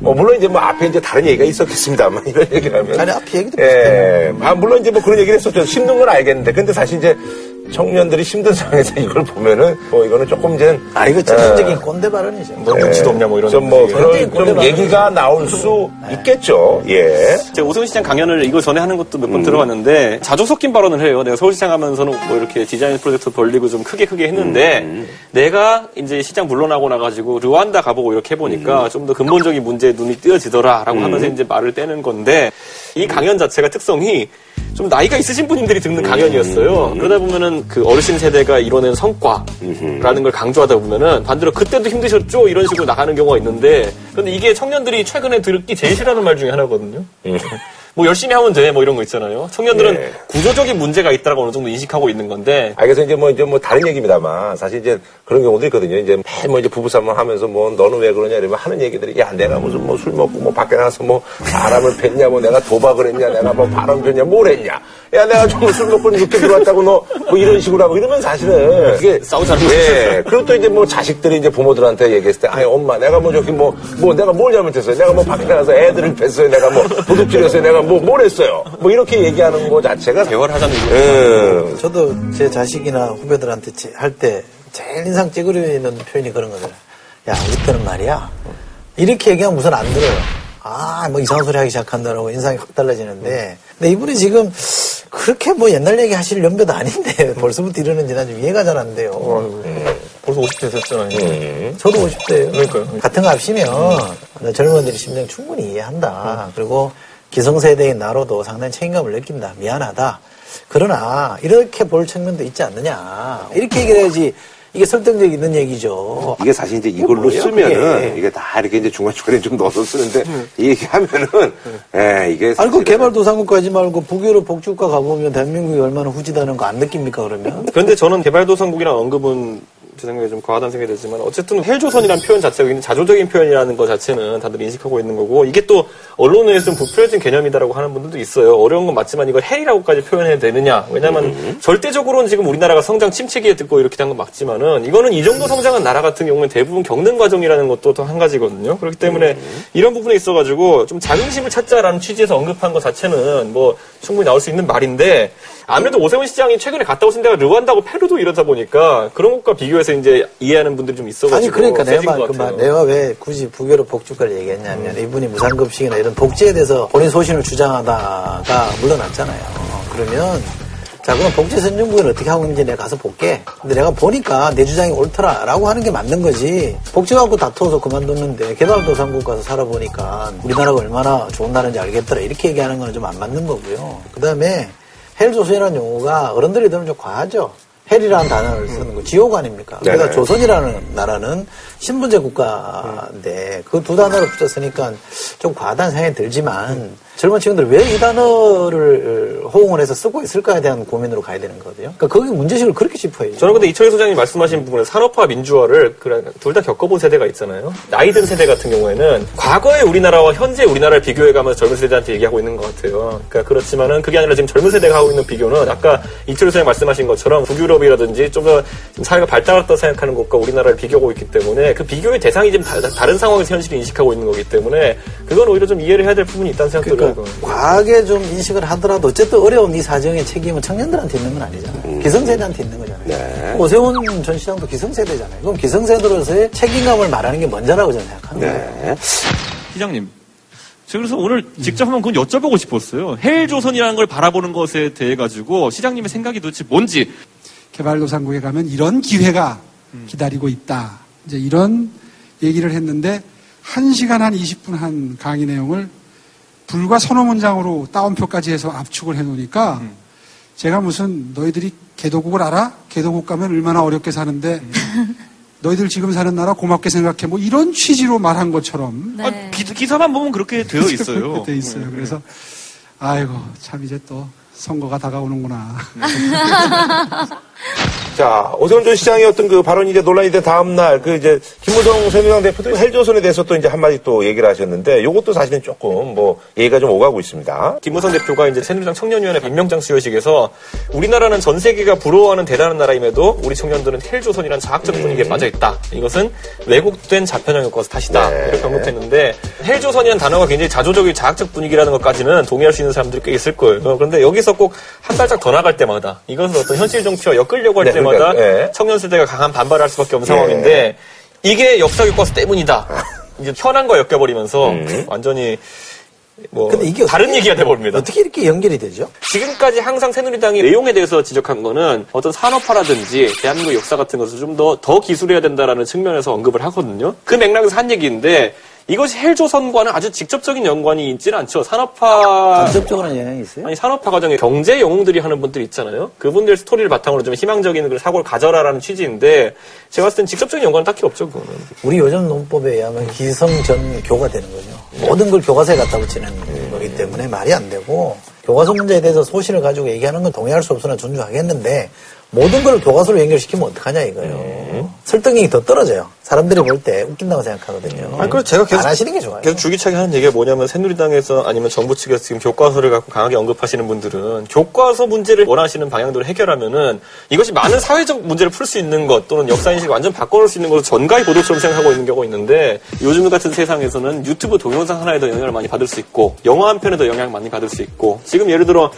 뭐 물론 이제 뭐 앞에 이제 다른 얘기가 있었겠습니다만 이런 얘기를 하면 아니, 앞에 얘기도 예. 아, 물론 이제 뭐 그런 얘기를 했었죠. 힘든 건 알겠는데 근데 사실 이제 청년들이 힘든 상황에서 이걸 보면은 뭐 이거는 조금 이제 아 이거 전형적인 꼰대 발언이죠. 너 눈치도 없냐 뭐 이런 좀뭐 얘기가. 그런 좀 얘기가 나올 수 있겠죠. 예. 제가 오세훈 시장 강연을 이거 전에 하는 것도 몇번 들어봤는데 자주 섞인 발언을 해요. 내가 서울시장 하면서는 뭐 이렇게 디자인 프로젝트 벌리고 좀 크게 크게 했는데 내가 이제 시장 물러나고 나가지고 르완다 가보고 이렇게 해보니까 좀더 근본적인 문제에 눈이 띄어지더라라고 하면서 이제 말을 떼는 건데 이 강연 자체가 특성이 좀 나이가 있으신 분들이 듣는 강연이었어요. 그러다 보면은 그 어르신 세대가 이뤄낸 성과라는 걸 강조하다 보면은 반대로 그때도 힘드셨죠 이런 식으로 나가는 경우가 있는데 근데 이게 청년들이 최근에 듣기 제일 싫어하는 말 중에 하나거든요. 뭐 열심히 하면 돼 뭐 이런 거 있잖아요. 청년들은 예. 구조적인 문제가 있다고 어느 정도 인식하고 있는 건데 아, 그래서 이제 뭐, 이제 뭐 다른 얘기입니다만, 사실 이제 그런 경우도 있거든요. 이제 맨뭐 이제 부부싸움 하면서 뭐 너는 왜 그러냐 이러면 하는 얘기들이 야, 내가 무슨 뭐 술 먹고 뭐 밖에 나가서 뭐 바람을 폈냐, 뭐 내가 도박을 했냐, 내가 뭐 바람 폈냐, 뭘 했냐. 야, 내가 좀술 먹고 늦게 들어왔다고 너 뭐 이런 식으로 하고 이러면 사실은 이게 싸우자는 예. 그리고 또 이제 뭐 자식들이 이제 부모들한테 얘기했을 때, 아니, 엄마, 내가 뭐 저기 뭐, 뭐 내가 뭘 잘못했어요? 내가 뭐 밖에 나가서 애들을 뺐어요? 내가 뭐 도둑질했어요? 내가 뭐 뭘 했어요? 뭐 이렇게 얘기하는 거 자체가 대화를 하자는 얘기. 예. 저도 제 자식이나 후배들한테 할 때 제일 인상 찌그리는 표현이 그런 거잖아요. 야, 우리 때는 말이야. 이렇게 얘기하면 우선 안 들어요. 아, 뭐 이상한 소리 하기 시작한다라고 인상이 확 달라지는데. 근데 이분이 지금 그렇게 뭐 옛날 얘기 하실 연배도 아닌데 벌써부터 이러는지 난 좀 이해가 잘 안 돼요. 벌써 50대 됐잖아요. 저도 50대예요. 그러니까요. 같은 거 합시면 젊은이들의 심정 충분히 이해한다. 그리고 기성세대인 나로도 상당히 책임감을 느낀다. 미안하다. 그러나 이렇게 볼 측면도 있지 않느냐. 이렇게 얘기를 해야지 이게 설득력 있는 얘기죠. 이게 사실 이제 이걸로 뭐예요, 쓰면은 그게? 이게 다 이렇게 이제 중간중간에 좀 넣어서 쓰는데 이 얘기하면은 예, 이게 아니, 그 사실은 개발도상국 가지 말고 북유럽 복지국가 가보면 대한민국이 얼마나 후지다는 거 안 느낍니까, 그러면? 그런데 저는 개발도상국이라는 언급은 제 생각에 좀 과하다는 생각이 들지만 어쨌든 헬조선이라는 표현 자체가 굉장히 자조적인 표현이라는 것 자체는 다들 인식하고 있는 거고 이게 또 언론에서 좀 부풀려진 개념이다라고 하는 분들도 있어요. 어려운 건 맞지만 이걸 헬이라고까지 표현해야 되느냐. 왜냐하면 절대적으로는 지금 우리나라가 성장 침체기에 듣고 이렇게 된건 맞지만은 이거는 이 정도 성장한 나라 같은 경우는 대부분 겪는 과정이라는 것도 또 한 가지거든요. 그렇기 때문에 이런 부분에 있어가지고 좀 자긍심을 찾자라는 취지에서 언급한 것 자체는 뭐 충분히 나올 수 있는 말인데 아무래도 오세훈 시장이 최근에 갔다 오신 데가 르완다고 페루도 이러다 보니까 그런 것과 비교해서 이제 이해하는 분들이 좀 있어가지고 아니, 그러니까 내가, 말, 것그 말. 내가 왜 굳이 북유럽 복지국가를 얘기했냐면 이분이 무상급식이나 이런 복지에 대해서 본인 소신을 주장하다가 물러났잖아요. 그러면 자, 그럼 복지 선진국은 어떻게 하고 있는지 내가 가서 볼게. 근데 내가 보니까 내 주장이 옳더라라고 하는 게 맞는 거지. 복지 갖고 다투어서 그만뒀는데 개발도상국 가서 살아보니까 우리나라가 얼마나 좋은 나라인지 알겠더라. 이렇게 얘기하는 거는 좀안 맞는 거고요. 그 다음에 헬조선이라는 용어가 어른들이 들으면 좀 과하죠. 헬이라는 단어를 쓰는 거 지옥 아닙니까? 네네. 그러니까 조선이라는 나라는 신분제 국가인데 그 두 단어를 붙였으니까 좀 과하다는 생각이 들지만 젊은 친구들 왜 이 단어를 호응을 해서 쓰고 있을까에 대한 고민으로 가야 되는 거거든요. 그러니까 거기 문제식을 그렇게 짚어야죠. 저는 근데 이철희 소장님 말씀하신 부분에 산업화 민주화를 둘 다 겪어본 세대가 있잖아요. 나이 든 세대 같은 경우에는 과거의 우리나라와 현재 우리나라를 비교해가면서 젊은 세대한테 얘기하고 있는 것 같아요. 그러니까 그렇지만은 그게 아니라 지금 젊은 세대가 하고 있는 비교는 아까 이철희 소장님 말씀하신 것처럼 북유럽이라든지 좀 더 사회가 발달했다고 생각하는 곳과 우리나라를 비교하고 있기 때문에 그 비교의 대상이 좀 다, 다른 상황에서 현실을 인식하고 있는 거기 때문에 그건 오히려 좀 이해를 해야 될 부분이 있다는 생각이 그러니까 들어요. 과하게 좀 인식을 하더라도 어쨌든 어려운 이 사정의 책임은 청년들한테 있는 건 아니잖아요. 기성세대한테 있는 거잖아요. 네. 오세훈 전 시장도 기성세대잖아요. 그럼 기성세대로서의 책임감을 말하는 게 먼저라고 저는 생각합니다. 네. 시장님, 제가 그래서 오늘 직접 한번 그건 여쭤보고 싶었어요. 헬조선이라는 걸 바라보는 것에 대해 가지고 시장님의 생각이 도대체 뭔지. 개발도상국에 가면 이런 기회가 기다리고 있다. 이제 이런 얘기를 했는데 1시간 한 20분 한 강의 내용을 불과 서너 문장으로 따옴표까지 해서 압축을 해놓으니까 제가 무슨 너희들이 개도국을 알아? 개도국 가면 얼마나 어렵게 사는데 너희들 지금 사는 나라 고맙게 생각해. 뭐 이런 취지로 말한 것처럼 아, 기, 사만 보면 그렇게 되어 있어요. 돼 있어요. 그래서 아이고 참 이제 또 선거가 다가오는구나. 자, 오세훈 전 시장의 어떤 그 발언이 이제 논란이 된 다음날, 그 이제, 김무성 새누리당 대표도 헬조선에 대해서 또 이제 한마디 또 얘기를 하셨는데, 요것도 사실은 조금 뭐, 얘기가 좀 오가고 있습니다. 김무성 대표가 이제 새누리당 청년위원회 임명장 수여식에서 우리나라는 전 세계가 부러워하는 대단한 나라임에도 우리 청년들은 헬조선이란 자학적 분위기에 빠져있다. 이것은 왜곡된 자편형 효과서 탓이다. 네. 이렇게 언급했는데, 헬조선이라는 단어가 굉장히 자조적인 자학적 분위기라는 것까지는 동의할 수 있는 사람들이 꽤 있을 거예요. 그런데 여기서 꼭 한 발짝 더 나갈 때마다, 이것은 어떤 현실 정치와 엮으려고 할 네, 때마다 그러니까, 네. 청년 세대가 강한 반발할 수밖에 없는 상황인데 이게 역사 교과서 때문이다. 이제 현안과 엮여버리면서 완전히 뭐 근데 이게 다른 어떻게- 얘기가 돼버립니다. 어떻게 이렇게 연결이 되죠? 지금까지 항상 새누리당이 내용에 대해서 지적한 거는 어떤 산업화라든지 대한민국 역사 같은 것을 좀 더 더 기술해야 된다라는 측면에서 언급을 하거든요. 그 맥락에서 한 얘기인데 이것이 헬조선과는 아주 직접적인 연관이 있지는 않죠. 산업화 직접적으로는 영향이 있어요? 아니 산업화 과정에 경제 영웅들이 하는 분들이 있잖아요. 그분들 스토리를 바탕으로 좀 희망적인 그런 사고를 가져라라는 취지인데 제가 봤을 땐 직접적인 연관은 딱히 없죠. 그거는. 우리 요즘 논법에 의하면 기성전 교가 되는 거죠. 모든 걸 교과서에 갖다 붙이는 거기 때문에 말이 안 되고 교과서 문제에 대해서 소신을 가지고 얘기하는 건 동의할 수 없으나 존중하겠는데 모든 걸 교과서로 연결시키면 어떡하냐 이거예요. 설득력이 더 떨어져요. 사람들이 볼 때 웃긴다고 생각하거든요. 아니, 그래서 제가 계속- 안 하시는 게 좋아요. 계속 줄기차게 하는 얘기가 뭐냐면 새누리당에서 아니면 정부 측에서 지금 교과서를 갖고 강하게 언급하시는 분들은 교과서 문제를 원하시는 방향대로 해결하면은 이것이 많은 사회적 문제를 풀 수 있는 것 또는 역사 인식을 완전 바꿔놓을 수 있는 것을 전가의 보도처럼 생각하고 있는 경우가 있는데 요즘 같은 세상에서는 유튜브 동영상 하나에 더 영향을 많이 받을 수 있고 영화 한 편에 더 영향을 많이 받을 수 있고 지금 예를 들어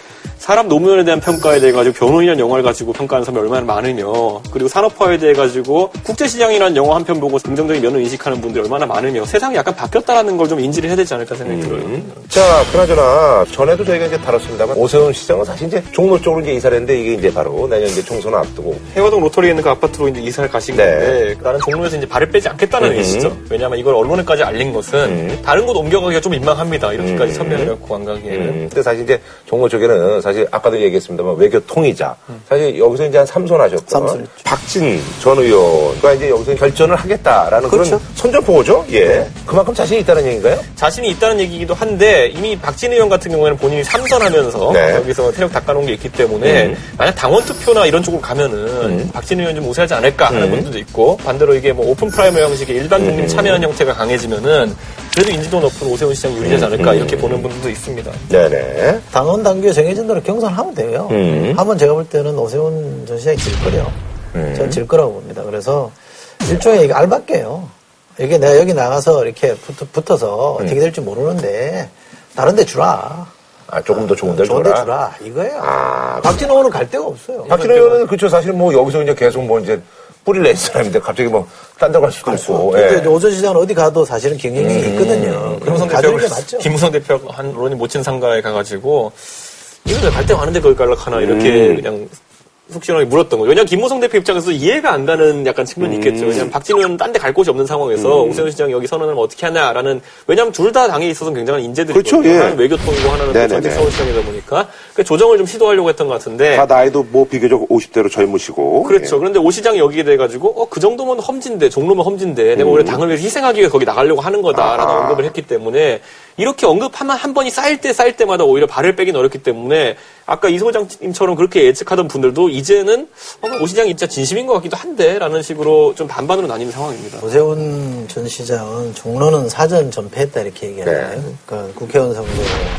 사람 노무현에 대한 평가에 대해 가지고 변호인이라는 영화를 가지고 평가하는 사람이 얼마나 많으며 그리고 산업화에 대해 가지고 국제시장이라는 영화 한 편 보고 긍정적인 면을 인식하는 분들이 얼마나 많으며 세상이 약간 바뀌었다라는 걸 좀 인지를 해야 되지 않을까 생각이 들어요. 자, 그나저나, 전에도 저희가 이제 다뤘습니다만, 오세훈 시장은 사실 이제 종로 쪽으로 이제 이사를 했는데, 이게 이제 바로 내년 이제 총선을 앞두고, 해화동 로터리에 있는 그 아파트로 이제 이사를 가신 네. 나는 종로에서 이제 발을 빼지 않겠다는 음. 의지죠. 왜냐하면 이걸 언론에까지 알린 것은 다른 곳 옮겨가기가 좀 민망합니다. 이렇게까지 선명을 갖고 안 가기에는. 음, 근데 사실 이제 종로 쪽에는 사실 아까도 얘기했습니다만 외교 통이자 사실 여기서 이제 한 삼선 하셨고 삼선했죠. 박진 전 의원과 이제 여기서 결전을 하겠다라는 그런 그렇죠. 선전포고죠. 예. 그만큼 자신이 있다는 얘기인가요? 자신이 있다는 얘기이기도 한데 이미 박진 의원 같은 경우에는 본인이 삼선하면서 네. 여기서 터를 닦아놓은 게 있기 때문에 만약 당원 투표나 이런 쪽으로 가면은 박진 의원 좀 우세하지 않을까 하는 분들도 있고 반대로 이게 뭐 open primary 형식의 일반 국민 참여한 형태가 강해지면은 그래도 인지도 높은 오세훈 시장이 유리하지 않을까 이렇게 보는 분들도 있습니다. 네네. 당원 당규에 정해진 대로 경선하면 돼요. 음. 하면 제가 볼 때는 오세훈 전 시장이 질 거래요. 음. 전 질 거라고 봅니다. 그래서 일종의 이게 알바게요. 이게 내가 여기 나가서 이렇게 붙 어, 서 음. 어떻게 될지 모르는데 다른 데 주라. 아, 조금 더 좋은 데를 좋은 데. 주라. 이거예요. 아, 박진호 의원은 갈 데가 없어요. 박진 의원은 그쵸 사실 뭐 여기서 이제 계속 뭐 이제 뿌리를 낸 사람인데 갑자기 뭐딴데갈 수도 있고. 근데 예. 오전 시장은 어디 가도 사실은 경쟁력이 음. 있거든요. 그러면 김무성 대표가 맞죠. 김무성 대표가 한 론이 모친 상가에 가가지고 이거 많은데 거기 갈라 하나 이렇게 음. 그냥 속 시원하게 물었던 거죠. 왜냐면 김무성 대표 입장에서 이해가 안 가는 약간 측면이 음. 있겠죠. 왜냐면 박진우는 딴 데 갈 곳이 없는 상황에서 오세훈 시장 여기 선언을 어떻게 하냐라는 왜냐면 둘 다 당에 있어서 굉장한 인재들이 그렇죠, 예. 하나는 외교통이고 하나는. 전직 서울시장이다 보니까 그 조정을 좀 시도하려고 했던 것 같은데 다 나이도 뭐 비교적 50대로 젊으시고. 그렇죠. 그런데 오 시장이 여기에 돼가지고, 어, 그 정도면 험진데, 종로면 험진데, 내가 원래 당을 위해서 희생하기 위해 거기 나가려고 하는 거다라는 아. 언급을 했기 때문에, 이렇게 언급하면 한 번이 쌓일 때 쌓일 때마다 오히려 발을 빼긴 어렵기 때문에, 아까 이 소장님처럼 그렇게 예측하던 분들도 이제는, 어, 오 시장이 진짜 진심인 것 같기도 한데, 라는 식으로 좀 반반으로 나뉘는 상황입니다. 오세훈 전 시장은 종로는 사전 전패했다 이렇게 얘기하잖아요. 네. 그러니까 국회의원 선거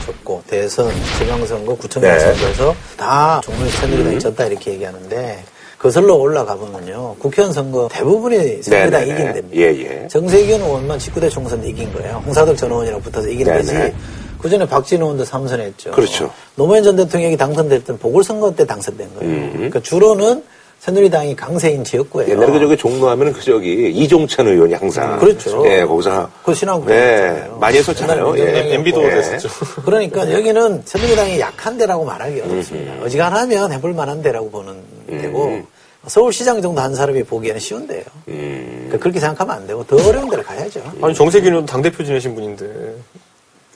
졌고 대선, 지방선거, 구청장 네. 선거에서 다 종로에서 새누리당이 졌다 이렇게 얘기하는데 거슬러 올라가 보면요. 국회의원 선거 대부분이 새누리당이 네네네. 이긴 됩니다. 예, 예. 정세균 의원만 19대 총선 때 이긴 거예요. 홍사덕 전 의원이랑 붙어서 이긴 네네. 거지. 그 전에 박진호 의원도 삼선했죠. 그렇죠. 노무현 전 대통령이 당선될 때는 보궐선거 때 당선된 거예요. 음. 그러니까 주로는 새누리당이 강세인 지역구예요. 옛날에 그 저기 종로하면 그 저기 이종찬 의원이 항상 그렇죠. 예 거기서 그 신앙구 예 많이 했었잖아요. 예. MB도 예. 됐었죠. 그러니까 여기는 새누리당이 약한 데라고 말하기 어렵습니다. 음. 어지간하면 해볼 만한 데라고 보는 데고 서울시장 정도 한 사람이 보기에는 쉬운 데예요. 음. 그러니까 그렇게 생각하면 안 되고 더 어려운 데를 가야죠. 아니 정세균 의원도 당대표 지내신 분인데.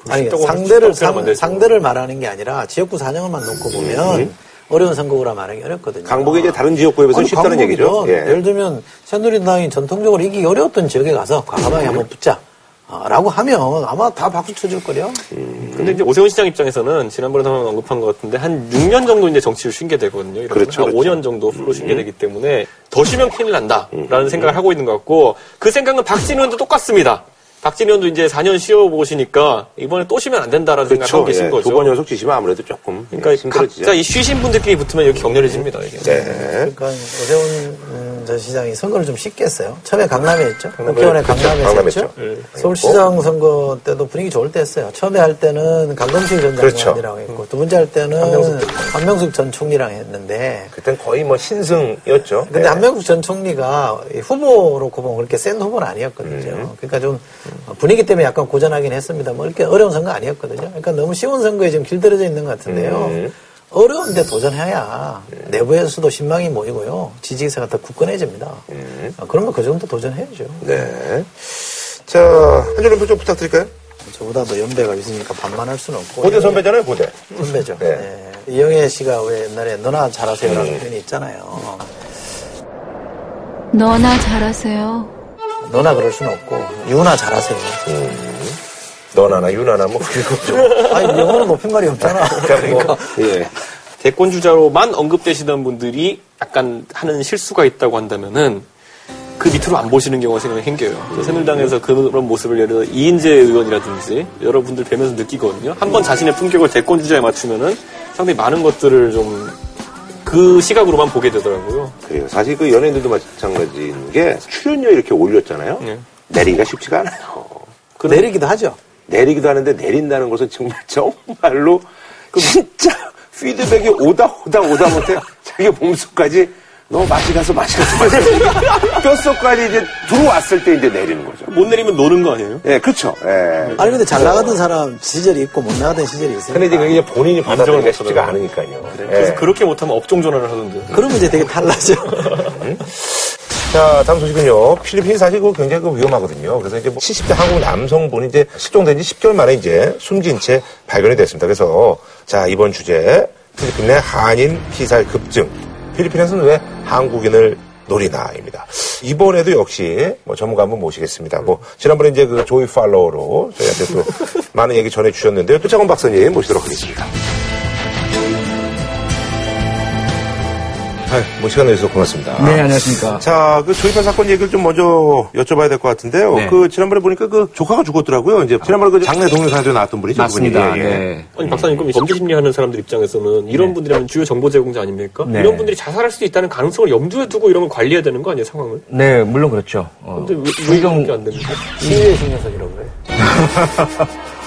아니 상대를 상. 상대를 말하는 게 아니라 지역구 사정을만 놓고 보면 어려운 선거구라 말하기 어렵거든요. 음. 강북이 이제 다른 지역구에 비해서 아니, 쉽다는. 얘기죠. 예. 예를 들면 새누리당이 전통적으로 이기기 어려웠던 지역에 가서 과감하게 한번 붙자. 아, 라고 하면 아마 다 박수 쳐줄 거요. 근데 이제 오세훈 시장 입장에서는 지난번에 한번 언급한 것 같은데 한 6년 정도 이제 정치를 쉰 게 되거든요. 이러면 그렇죠, 한 그렇죠. 5년 정도 풀로 쉰게 되기 때문에 더 쉬면 큰일 난다라는 생각을 하고 있는 것 같고 그 생각은 박진 의원도 똑같습니다. 박진 의원도 이제 4년 쉬어보시니까 이번에 또 쉬면 안 된다라는 생각을 하고 계신 예. 거죠. 두 번 연속 지시면 아무래도 조금 그러니까 힘들어지죠. 각자 이 쉬신 분들끼리 붙으면 여기 격렬해집니다. 이게. 네. 그러니까 오세훈 음, 전 시장이 선거를 좀 쉽게 했어요. 처음에 강남에 했죠. 국회의원에 그렇죠. 강남에 했죠. 네. 서울시장 선거 때도 분위기 좋을 때 했어요. 처음에 할 때는 강동식 전 그렇죠. 장관이라고 했고 두 번째 할 때는 한명숙, 전 총리랑 했는데 그땐 거의 뭐 신승이었죠. 근데 네. 한명숙 전 총리가 이 후보로 보면 그렇게 센 후보는 아니었거든요. 음. 그러니까 좀 부분이기 때문에 약간 고전하긴 했습니다. 뭐 이렇게 어려운 선거 아니었거든요. 그러니까 너무 쉬운 선거에 지금 길들여져 있는 것 같은데요. 음. 어려운데 도전해야 내부에서도 신망이 모이고요. 지지기사가 더 굳건해집니다. 음. 아, 그러면 그 정도 도전해야죠. 네. 자, 한 줄로 좀 부탁드릴까요? 저보다도 연배가 있으니까 반만할 수는 없고. 고대 선배잖아요, 고대. 선배죠. 네. 네. 이영애 씨가 왜 옛날에 너나 잘하세요라는 음. 표현이 있잖아요. 너나 잘하세요. 너나 그럴 수는 없고 유나 잘하세요. 너나나 유나나 뭐 그거죠. 아니 영어는 높임말이 없잖아. 그러니까 뭐, 예. 대권 주자로만 언급되시던 분들이 약간 하는 실수가 있다고 한다면은 그 밑으로 안 보시는 경우가 생기면 행겨요. 그래서 새누리당에서 그런 모습을 예를 들어 이인재 의원이라든지 여러분들 뵈면서 느끼거든요. 한 번 자신의 품격을 대권 주자에 맞추면은 상당히 많은 것들을 좀 그 시각으로만 보게 되더라고요. 그래요. 사실 그 연예인들도 마찬가지인 게 출연료 이렇게 올렸잖아요. 네. 내리기가 쉽지가 않아요. 그 내리기도 하죠. 내리기도 하는데 내린다는 것은 정말 정말로 진짜 피드백이 오다 오다 오다 못해 자기 몸속까지 너 맛이 가서 맛이 가서 뼛속까지 이제 들어왔을 때 이제 내리는 거죠. 못 내리면 노는 거 아니에요? 예, 그렇죠. 예. 아니 근데 잘 나가던 사람 시절이 있고 못 나가던 시절이 있으니까. 근데 이제 그게 본인이 받아들이기가 못 쉽지가. 않으니까요. 그래서 예. 그렇게 못하면 업종 전환을 하던데요. 그러면 이제 되게 탈나죠. 자, 다음 소식은요. 필리핀이 사실 그 굉장히 그 위험하거든요. 그래서 이제 뭐 70대 한국 남성분이 이제 실종된 지 10개월 만에 이제 숨진 채 발견이 됐습니다. 그래서 자, 이번 주제 필리핀 내 한인 피살 급증. 필리핀에서는 왜 한국인을 노리나입니다. 이번에도 역시 뭐 전문가 한 분 모시겠습니다. 뭐 지난번에 이제 그 조이 팔로우로 저희한테 또 많은 얘기 전해 주셨는데요. 또 차관 박사님 모시도록 하겠습니다. 뭐 시간 내주셔서 고맙습니다. 네, 안녕하십니까. 자, 그 조이팔 사건 얘기를 좀 먼저 여쭤봐야 될 것 같은데요. 네. 그 지난번에 보니까 그 조카가 죽었더라고요. 이제 지난번에 그 장례 동영상에도 나왔던 분이죠. 맞습니다. 그분이. 예, 예. 네. 아니 박사님 그럼 범죄 심리하는 사람들 입장에서는 이런 분들이면 주요 정보 제공자 아닙니까? 네. 이런 분들이 자살할 수도 있다는 가능성을 염두에 두고 이런 걸 관리해야 되는 거 아니에요 상황을? 네, 물론 그렇죠. 어, 근데 왜, 왜 불경- 이렇게 안 됩니까? 시위의 신경성이라고 그래.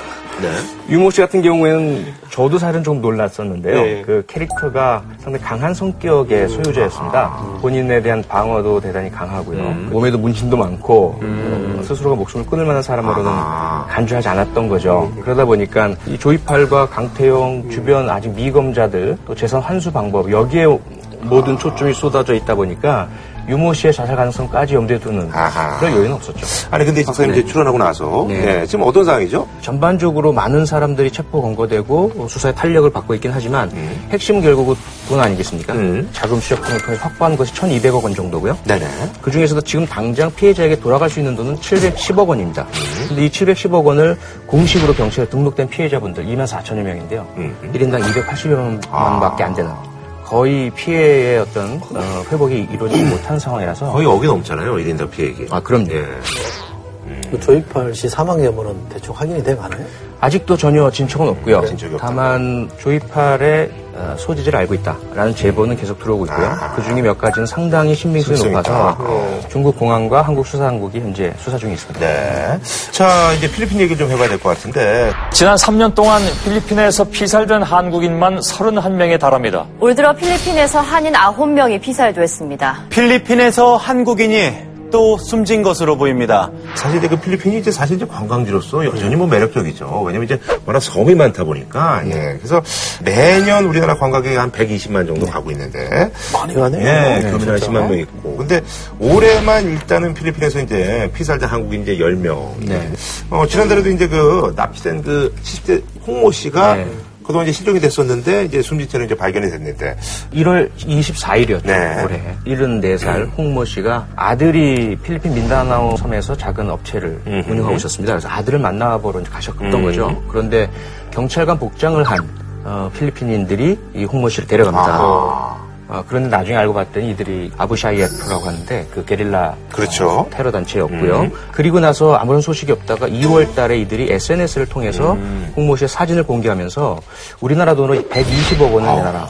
유모 씨 같은 경우에는 저도 사실은 좀 놀랐었는데요. 네. 그 캐릭터가 상당히 강한 성격의 소유자였습니다. 본인에 대한 방어도 대단히 강하고요. 몸에도 문신도 많고 어, 스스로가 목숨을 끊을 만한 사람으로는 간주하지 않았던 거죠. 그러다 보니까 이 조이팔과 강태용 주변 아직 미검자들 또 재산 환수 방법 여기에 모든 초점이 쏟아져 있다 보니까 유모 씨의 자살 가능성까지 염두에 두는 아하. 그런 요인은 없었죠. 아니 근데 박사님 이제 출연하고 나서 네. 예, 지금 어떤 상황이죠? 전반적으로 많은 사람들이 체포 검거되고 수사에 탄력을 받고 있긴 하지만 핵심 결국은 돈 아니겠습니까? 음. 자금 수적 등을 통해 확보한 것이 1,200억 원 정도고요. 네네. 그 중에서도 지금 당장 피해자에게 돌아갈 수 있는 돈은 710억 원입니다. 근데 이 710억 원을 공식으로 경찰에 등록된 피해자분들 2만 4천여 명인데요. 음. 1인당 280여 원밖에 안 되는 거의 피해의 어떤 어, 회복이 이루어지지 못한 상황이라서 거의 억이 넘잖아요. 1인당 피해액이. 아 그럼요. 예. 그 조이팔 씨 사망 여부는 대충 확인이 돼 가나요? 아직도 전혀 진척은 없고요. 진척이 없다. 다만 조이팔의 어, 소지지를 알고 있다라는 제보는 계속 들어오고 있고요. 그 중에 몇 가지는 상당히 신빙성이 높아서 있다. 중국 공안과 한국 수사당국이 현재 수사 중에 있습니다. 네. 자, 이제 필리핀 얘기를 좀 해봐야 될 것 같은데. 지난 3년 동안 필리핀에서 피살된 한국인만 31명에 달합니다. 올 들어 필리핀에서 한인 9명이 피살됐습니다. 필리핀에서 한국인이 또 숨진 것으로 보입니다. 사실 그 필리핀이 이제 사실 이제 관광지로서 여전히 뭐 매력적이죠. 왜냐면 이제 워낙 섬이 많다 보니까, 예. 그래서 매년 우리나라 관광객이 한 120만 정도 가고 있는데. 많이 가네요. 예, 네, 진짜. 10만 명 있고. 근데 올해만 일단은 필리핀에서 이제 피살된 한국인 이제 10명. 네. 어, 지난달에도 이제 그 납치된 그 70대 홍모 씨가 네. 그동안 이제 실종이 됐었는데 이제 숨진 채로 이제 발견이 됐는데 1월 24일이었죠. 네. 올해 74살 홍모 씨가 아들이 필리핀 민다나오 섬에서 작은 업체를 음흠. 운영하고 있었습니다. 그래서 아들을 만나보러 가셨던 음. 거죠. 그런데 경찰관 복장을 한 어, 필리핀인들이 이 홍모 씨를 데려갑니다. 어, 그런데 나중에 알고 봤더니 이들이 아부샤이에프라고 하는데 그 게릴라 그렇죠. 어, 테러 단체였고요. 그리고 나서 아무런 소식이 없다가 2월 달에 이들이 SNS를 통해서 홍모 씨의 사진을 공개하면서 우리나라 돈으로 120억 원을 내놔라.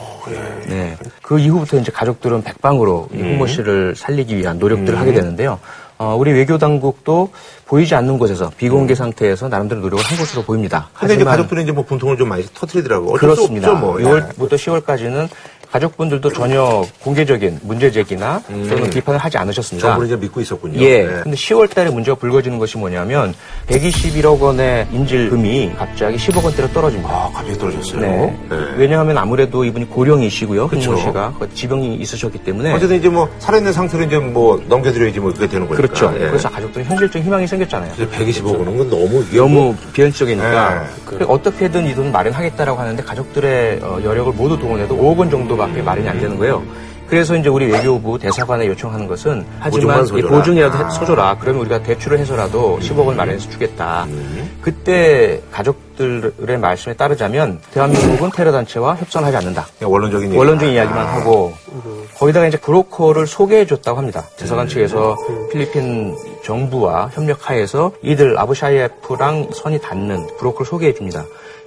네. 그 이후부터 이제 가족들은 백방으로 이 홍모 씨를 살리기 위한 노력들을 하게 되는데요. 어, 우리 외교 당국도 보이지 않는 곳에서 비공개 상태에서 나름대로 노력을 한 것으로 보입니다. 근데 이제 가족들은 이제 뭐 분통을 좀 많이 터트리더라고요. 그렇습니다. 뭐. 예. 6월부터 10월까지는 가족분들도 전혀 공개적인 문제 제기나 또는 비판을 하지 않으셨습니다. 정부를 이제 믿고 있었군요. 예. 네. 근데 10월 달에 문제가 불거지는 것이 뭐냐면 121억 원의 인질금이 갑자기 10억 원대로 떨어집니다. 아, 갑자기 떨어졌어요. 네. 네. 왜냐하면 아무래도 이분이 고령이시고요. 홍모 씨가 그 지병이 있으셨기 때문에 어쨌든 이제 뭐 살아있는 상태로 이제 뭐 넘겨드려야지 뭐 그게 되는 거니까. 그렇죠. 예. 그래서 가족들은 현실적인 희망이 생겼잖아요. 그래서 120억 원은 건 너무 이게 너무 비현실적이니까 네. 그래서 어떻게든 이 돈을 마련하겠다라고 하는데 가족들의 어, 여력을 모두 동원해도 5억 원 정도 밖에 마련이 안 되는 거예요. 그래서 이제 우리 외교부 대사관에 요청하는 것은 하지만. 보증이라도 아. 해- 서줘라. 그러면 우리가 대출을 해서라도 10억 원 마련해서 주겠다. 음. 그때 가족들의 말씀에 따르자면 대한민국은 테러 단체와 협상을 하지 않는다. 그냥 원론적인. 원론적인 이야기만 하고 거기다가 이제 브로커를 소개해 줬다고 합니다. 대사관 측에서 필리핀 정부와 협력하에서 이들 아부샤이에프랑 선이 닿는 브로커를 소개해 줍니다.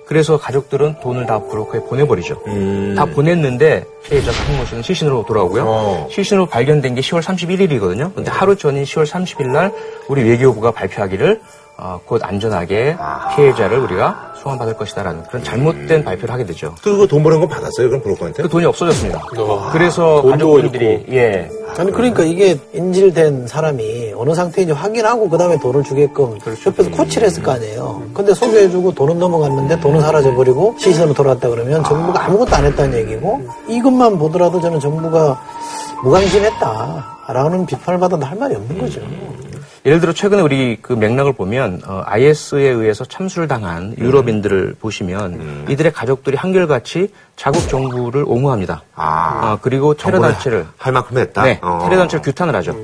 그래서 가족들은 돈을 다 브로커에 보내버리죠. 음. 다 보냈는데 피해자 홍모 씨는 시신으로 돌아오고요. 어. 시신으로 발견된 게 10월 31일이거든요. 근데 하루 전인 10월 30일 날 우리 외교부가 발표하기를 어, 곧 안전하게 피해자를 우리가 소환받을 것이다라는 그런 잘못된 발표를 하게 되죠. 그거 돈 버는 건 받았어요, 그럼 브로커한테? 그 돈이 없어졌습니다. 그래서 돈도 가족분들이 예 아니 그러니까 이게 인질된 사람이 어느 상태인지 확인하고 그 다음에 돈을 주게끔 옆에서 코치를 했을 거 아니에요. 근데 소개해주고 돈은 넘어갔는데 돈은 사라져버리고 시신으로 돌아왔다 그러면 정부가 아무것도 안 했다는 얘기고 이것만 보더라도 저는 정부가 무관심했다라는 비판을 받아도 할 말이 없는 거죠. 예를 들어 최근에 우리 그 맥락을 보면 어, IS에 의해서 참수를 당한 유럽인들을 보시면 이들의 가족들이 한결같이 자국 정부를 옹호합니다. 아. 어, 그리고 테러 단체를 할 만큼 했다? 네, 어. 테러 단체를 규탄을 하죠.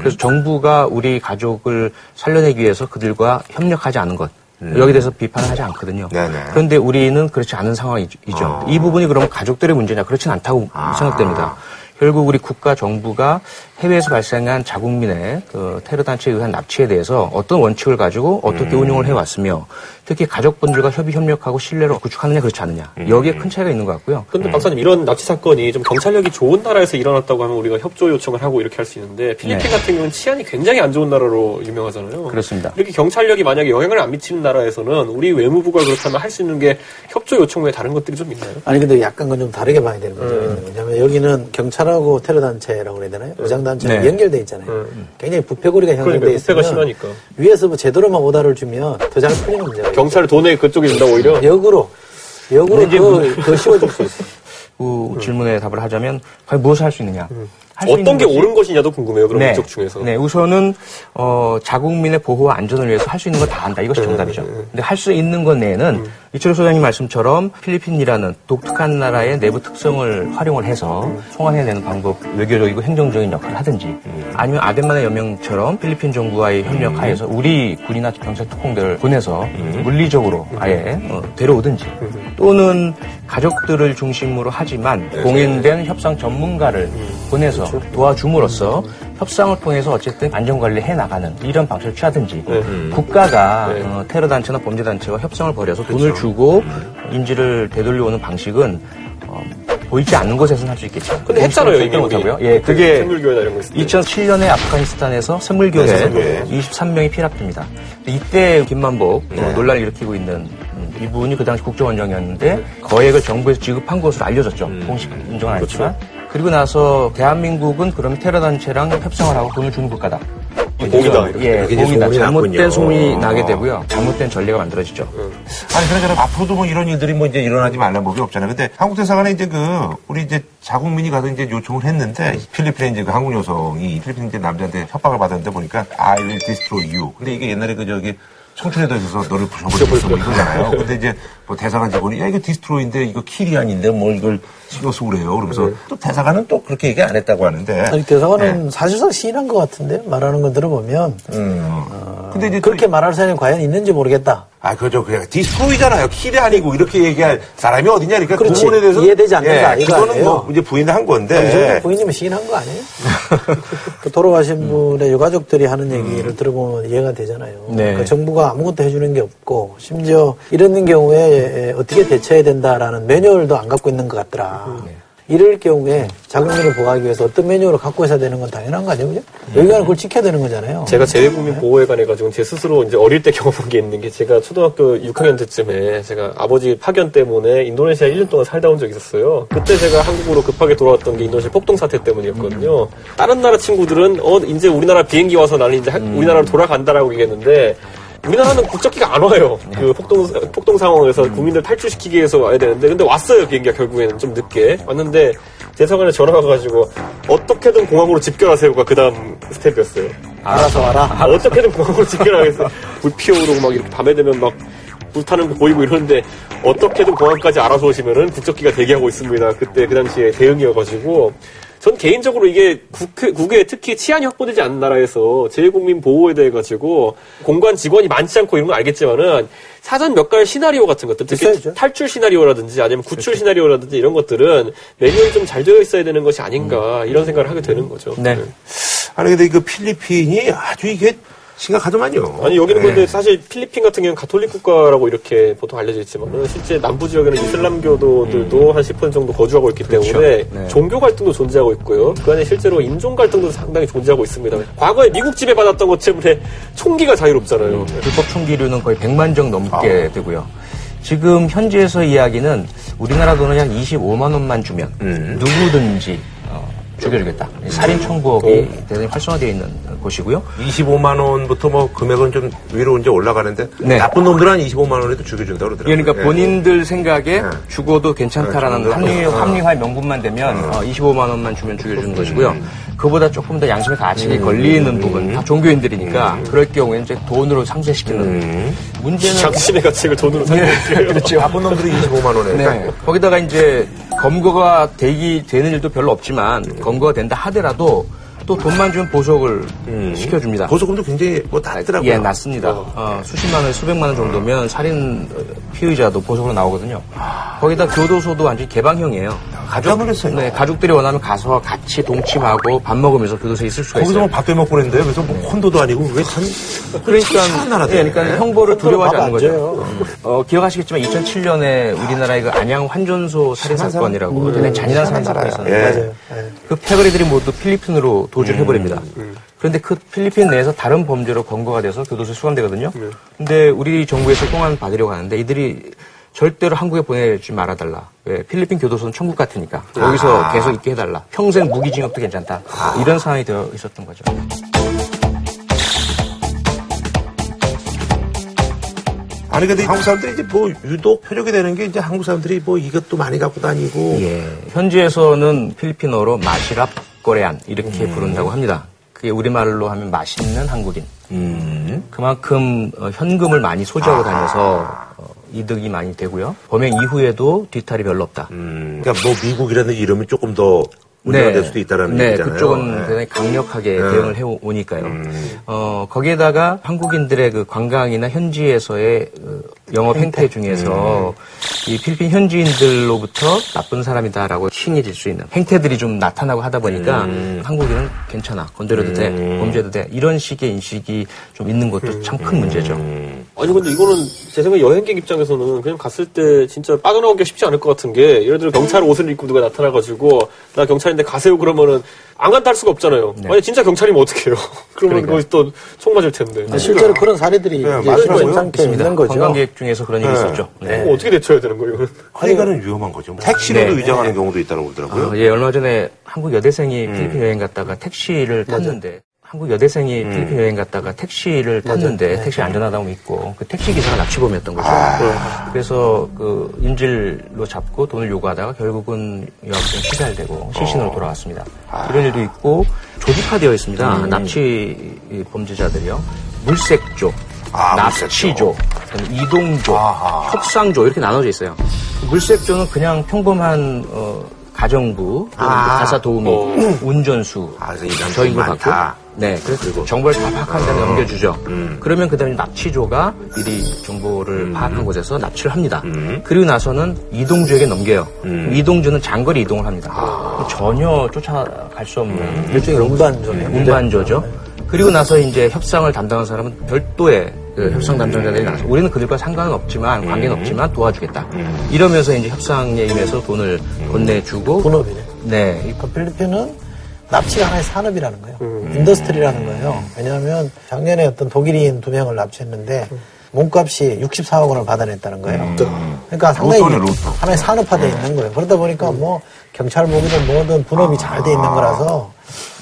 그래서 정부가 우리 가족을 살려내기 위해서 그들과 협력하지 않은 것. 여기 대해서 비판을 하지 않거든요. 네네. 그런데 우리는 그렇지 않은 상황이죠. 아. 이 부분이 그러면 가족들의 문제냐? 그렇진 않다고 생각됩니다. 결국 우리 국가 정부가 해외에서 발생한 자국민의 그 테러 단체에 의한 납치에 대해서 어떤 원칙을 가지고 어떻게 음. 운용을 해왔으며 특히 가족분들과 협의 협력하고 신뢰를 구축하느냐 그렇지 않느냐 음. 여기에 큰 차이가 있는 것 같고요. 근데 박사님 이런 납치 사건이 좀 경찰력이 좋은 나라에서 일어났다고 하면 우리가 협조 요청을 하고 이렇게 할 수 있는데 필리핀 네. 같은 경우는 치안이 굉장히 안 좋은 나라로 유명하잖아요. 그렇습니다. 이렇게 경찰력이 만약에 영향을 안 미치는 나라에서는 우리 외무부가 그렇다면 할 수 있는 게 협조 요청 외에 다른 것들이 좀 있나요? 아니 근데 약간 건 좀 다르게 봐야 되는 문제가 있는 거냐면 여기는 경찰하고 테러 단체라고 그래야 되나요? 무장 단 체가 네. 연결돼 있잖아요. 굉장히 부패고리가 그러니까 형성돼 부패가 심하니까. 위에서 뭐 제대로만 오다를 주면 더 잘 풀리는 문제가 경찰 돈에 그쪽이 준다 오히려. 역으로 역으로 이제 더, 더 쉬워질 수 있어요. 그 질문에 답을 하자면 과연 무엇을 할 수 있느냐? 할수 어떤 있는 게 것이- 옳은 것이냐도 궁금해요. 그럼 이쪽 중에서. 네, 우선은 어, 자국민의 보호와 안전을 위해서 할 수 있는 건다 한다. 이것이 정답이죠. 근데 할 수 있는 것 내에는 이철호 소장님 말씀처럼 필리핀이라는 독특한 나라의 내부 특성을 활용을 해서 송환해내는 방법, 외교적이고 행정적인 역할을 하든지 아니면 아덴만의 연명처럼 필리핀 정부와의 협력하에서 우리 군이나 경찰 특공대를 보내서 물리적으로 아예 어, 데려오든지 또는 가족들을 중심으로 하지만 공인된 협상 전문가를 보내서 도와줌으로써 협상을 통해서 어쨌든 안전관리 해 나가는 이런 방식을 취하든지 국가가 네. 어, 테러 단체나 범죄 단체와 협상을 벌여서 돈을 주고 인지를 되돌려오는 방식은 어, 보이지 않는 곳에서는 할 수 있겠죠. 근데 했잖아요, 이게. 못하고요. 예, 그게 있을 때. 2007년에 아프가니스탄에서 생물교회에서 네, 23명이 피랍됩니다. 이때 김만복 어, 논란을 일으키고 있는 음, 이분이 그 당시 국정원장이었는데 거액을 정부에서 지급한 것으로 알려졌죠. 공식 인정은 아니지만. 그 리고 나서 대한민국은 그럼 테러 단체랑 협상을 하고 돈을 주는 국가다. 공이다. 예, 공이다. 잘못된. 소문이 나게 어. 되고요. 잘못된 전례가 만들어지죠. 아니, 그러잖아. 앞으로도 뭐 이런 일들이 뭐 이제 일어나지 말란 법이 없잖아요. 근데 한국 대사관에 이제 그, 우리 이제 자국민이 가서 이제 요청을 했는데, 필리핀에 이제 그 한국 여성이 필리핀 이제 남자한테 협박을 받았는데 보니까, I will destroy you. 근데 이게 옛날에 그 저기, 청춘에도 있어서 너를 부셔버리겠어 뭐 이거잖아요. 근데 이제 뭐 대사관 직원이 야 이거 destroy인데 이거 아닌데 뭘 이걸 신경 쓰고 그래요. 그러면서 또 대사관은 또 그렇게 얘기 안 했다고 하는데. 아니, 대사관은 사실상 시인한 것 같은데 말하는 거 들어보면 음. 근데 이제 그렇게 말할 사람이 과연 있는지 모르겠다. 아, 그죠. 그냥 destroy잖아요. kill이 아니고 이렇게 얘기할 사람이 어디냐. 그러니까 그. 부분에 대해서 이해되지 않는다, 이거 그거는 아니에요? 뭐 이제 부인을 한 건데. 부인님은 시인한 거 아니에요? 그 돌아가신 분의 유가족들이 하는 얘기를 들어보면 이해가 되잖아요. 네. 그러니까 정부가 아무것도 해주는 게 없고 심지어 이런 경우에 어떻게 대처해야 된다라는 매뉴얼도 안 갖고 있는 것 같더라. 이럴 경우에 자국민을 보호하기 위해서 어떤 매뉴얼을 갖고 있어야 되는 건 당연한 거 아니에요? 그죠? 여기가는 그걸 지켜야 되는 거잖아요. 제가 재외국민 보호에 관해 가지고 제 스스로 이제 어릴 때 경험한 게 있는 게 제가 초등학교 6학년 때쯤에 제가 아버지 파견 때문에 인도네시아 1년 동안 살다 온 적이 있었어요. 그때 제가 한국으로 급하게 돌아왔던 게 인도네시아 폭동 사태 때문이었거든요. 다른 나라 친구들은 어 이제 우리나라 비행기 와서 나는 이제 한- 우리나라로 돌아간다라고 얘기했는데 우리나라는 국적기가 안 와요. 그 폭동 폭동 상황에서 국민들 탈출시키기 위해서 와야 되는데 근데 왔어요 비행기가 결국에는 좀 늦게 왔는데 대사관에 전화가 가지고 어떻게든 공항으로 집결하 세요가 그 다음 스텝이었어요. 알아서 와라. 아, 어떻게든 공항으로 집결하겠어. 불 피워오르고 막 이렇게 밤에 되면 막 불타는 거 보이고 이러는데 어떻게든 공항까지 알아서 오시면은 국적기가 대기하고 있습니다. 그때 그 당시에 대응이어가지고 전 개인적으로 이게 국회, 국외 특히 치안이 확보되지 않은 나라에서 재외국민 보호에 대해 가지고 공관 직원이 많지 않고 이런 건 알겠지만은 사전 몇 가지 시나리오 같은 것들 특히 있어야죠. 탈출 시나리오라든지 아니면 구출 시나리오라든지 이런 것들은 매뉴얼이 좀 잘 되어 있어야 되는 것이 아닌가 이런 생각을 하게 되는 거죠. 네. 아니, 근데 그 필리핀이 아주 이게 심각하더만요. 아니 여기는 네. 근데 사실 필리핀 같은 경우는 가톨릭 국가라고 이렇게 보통 알려져 있지만은 실제 남부 지역에는 이슬람교도들도 한10% 정도 거주하고 있기 때문에 네. 종교 갈등도 존재하고 있고요. 그 안에 실제로 인종 갈등도 상당히 존재하고 있습니다. 과거에 미국 지배 받았던 것 때문에 총기가 자유롭잖아요. 불법 총기류는 거의 100만 정 넘게 되고요. 지금 현지에서 이야기는 우리나라 돈은 한 25만 원만 주면 누구든지 어, 죽여주겠다. 살인 청부업이 대단히 활성화되어 있는 곳이고요. 25만 원부터 뭐 금액은 좀 위로 이제 올라가는데 네. 나쁜 놈들은 한 25만 원에도 죽여준다고 그러더라고요. 그러니까 예. 본인들 생각에 네. 죽어도 괜찮다라는 네, 합리, 죽어도. 합리화의 명분만 되면 어, 25만 원만 주면 죽여주는 것이고요. 그보다 조금 더 양심의 가책이 걸리는 부분, 다 종교인들이니까 그럴 경우에는 이제 돈으로 상쇄시키는 문제는 장신의 가책을 돈으로 사는 거예요. 그렇죠. 나쁜 놈들이 25만 원에. 네. 거기다가 이제 검거가 되기 되는 일도 별로 없지만 검거가 된다 하더라도 또 돈만 주면 보석을 시켜줍니다. 보석금도 굉장히 뭐 낮더라고요. 예, 낮습니다. 어, 수십만 원, 수백만 원 정도면 살인 피의자도 보석으로 나오거든요. 거기다 교도소도 완전히 개방형이에요. 놀랐어요. 네, 가족들이 원하면 가서 같이 동침하고 밥 먹으면서 교도소에 있을 수가 거기서 있어요. 뭐 밥도 먹고 그랬는데 그래서 뭐 콘도도 아니고 왜 참, 그러니까, 참 나라다. 예, 그러니까 형벌을 두려워하지 않는 거죠. 줘요. 어, 기억하시겠지만 2007년에 우리나라의 그 안양 환전소 살인 사건이라고 굉장히 잔인한 살인 사건이 있었는데 예. 예. 그 패거리들이 모두 필리핀으로 도주를 해버립니다. 그런데 그 필리핀 내에서 다른 범죄로 검거가 돼서 교도소에 수감되거든요. 근데 우리 정부에서 송환 받으려고 하는데 이들이 절대로 한국에 보내지 말아달라. 왜? 필리핀 교도소는 천국 같으니까. 거기서 계속 있게 해달라. 평생 무기징역도 괜찮다. 이런 상황이 되어 있었던 거죠. 아니 근데 한국 사람들이 이제 뭐 유독 표적이 되는 게 이제 한국 사람들이 뭐 이것도 많이 갖고 다니고 예. 현지에서는 필리핀어로 마시랍 거레안 이렇게 부른다고 합니다. 그게 우리말로 하면 맛있는 한국인. 그만큼 어, 현금을 많이 소지하고 다녀서 어, 이득이 많이 되고요. 범행 이후에도 뒤탈이 별로 없다. 음, 그러니까 뭐 미국이라는 이름이 조금 더 문제가 될 수도 있다라는 네, 얘기잖아요. 그쪽은 네. 대단히 강력하게 대응을 해오니까요. 어, 거기에다가 한국인들의 그 관광이나 현지에서의 그 영업 행태 중에서 이 필리핀 현지인들로부터 나쁜 사람이다라고 칭해질 수 있는 행태들이 좀 나타나고 하다 보니까 한국인은 괜찮아 건드려도 돼 범죄도 돼 이런 식의 인식이 좀 있는 것도 참 큰 문제죠. 아니 근데 이거는 제 생각에 여행객 입장에서는 그냥 갔을 때 진짜 빠져나오기가 쉽지 않을 것 같은 게 예를 들어 경찰 옷을 입고 누가 나타나가지고 나 경찰인데 가세요 그러면은 안 간다 할 수가 없잖아요. 만약 진짜 경찰이면 어떡해요? 그러면 그러니까요. 거기 또총 맞을 텐데. 실제로 그런 사례들이 네, 이제 맞더라고요. 실제 상태에 있는 거죠. 관광객 중에서 그런 일이 네. 있었죠. 네. 그거 어떻게 대처해야 되는 거예요? 이거는? 하여간은 위험한 거죠. 뭐. 택시로도 네. 위장하는 경우도 있다고 그러더라고요. 아, 예, 얼마 전에 한국 여대생이 필리핀 여행 갔다가 택시를 탔는데 한국 여대생이 필리핀 여행 갔다가 택시를 탔는데 택시 안전하다고 믿고 그 택시 기사가 납치범이었던 거죠. 그래서 그 인질로 잡고 돈을 요구하다가 결국은 여학생 피살되고 실신으로 돌아왔습니다. 이런 일도 있고 조직화되어 있습니다. 납치 범죄자들이요. 물색조, 아, 납치조, 그다음에 이동조, 아하. 협상조 이렇게 나눠져 있어요. 물색조는 그냥 평범한 어, 가정부, 아. 가사 도우미, 운전수, 아, 저인 것 많다. 같고, 네, 그래서 정보를 다 파악한 다음에 넘겨주죠. 음. 그러면 그 다음에 납치조가 미리 정보를 파악한 곳에서 납치를 합니다. 음. 그리고 나서는 이동조에게 넘겨요. 음. 이동조는 장거리 이동을 합니다. 전혀 쫓아갈 수 없는 일종의 운반조네요. 운반조죠. 그리고 나서 이제 협상을 담당한 사람은 별도의 그 협상 담당자들이 나서 우리는 그들과 상관은 없지만 관계는 없지만 도와주겠다. 이러면서 이제 협상에 임해서 돈을 건네주고 본업이네. 네, 이게 필리핀은 납치가 하나의 산업이라는 거예요. industry라는 거예요. 왜냐하면 작년에 어떤 독일인 두 명을 납치했는데 몸값이 64억 원을 받아냈다는 거예요. 그러니까 상당히 로또네, 로또. 하나의 산업화되어 있는 거예요. 그러다 보니까 뭐 경찰복이든 뭐든 분업이 잘 돼 있는 거라서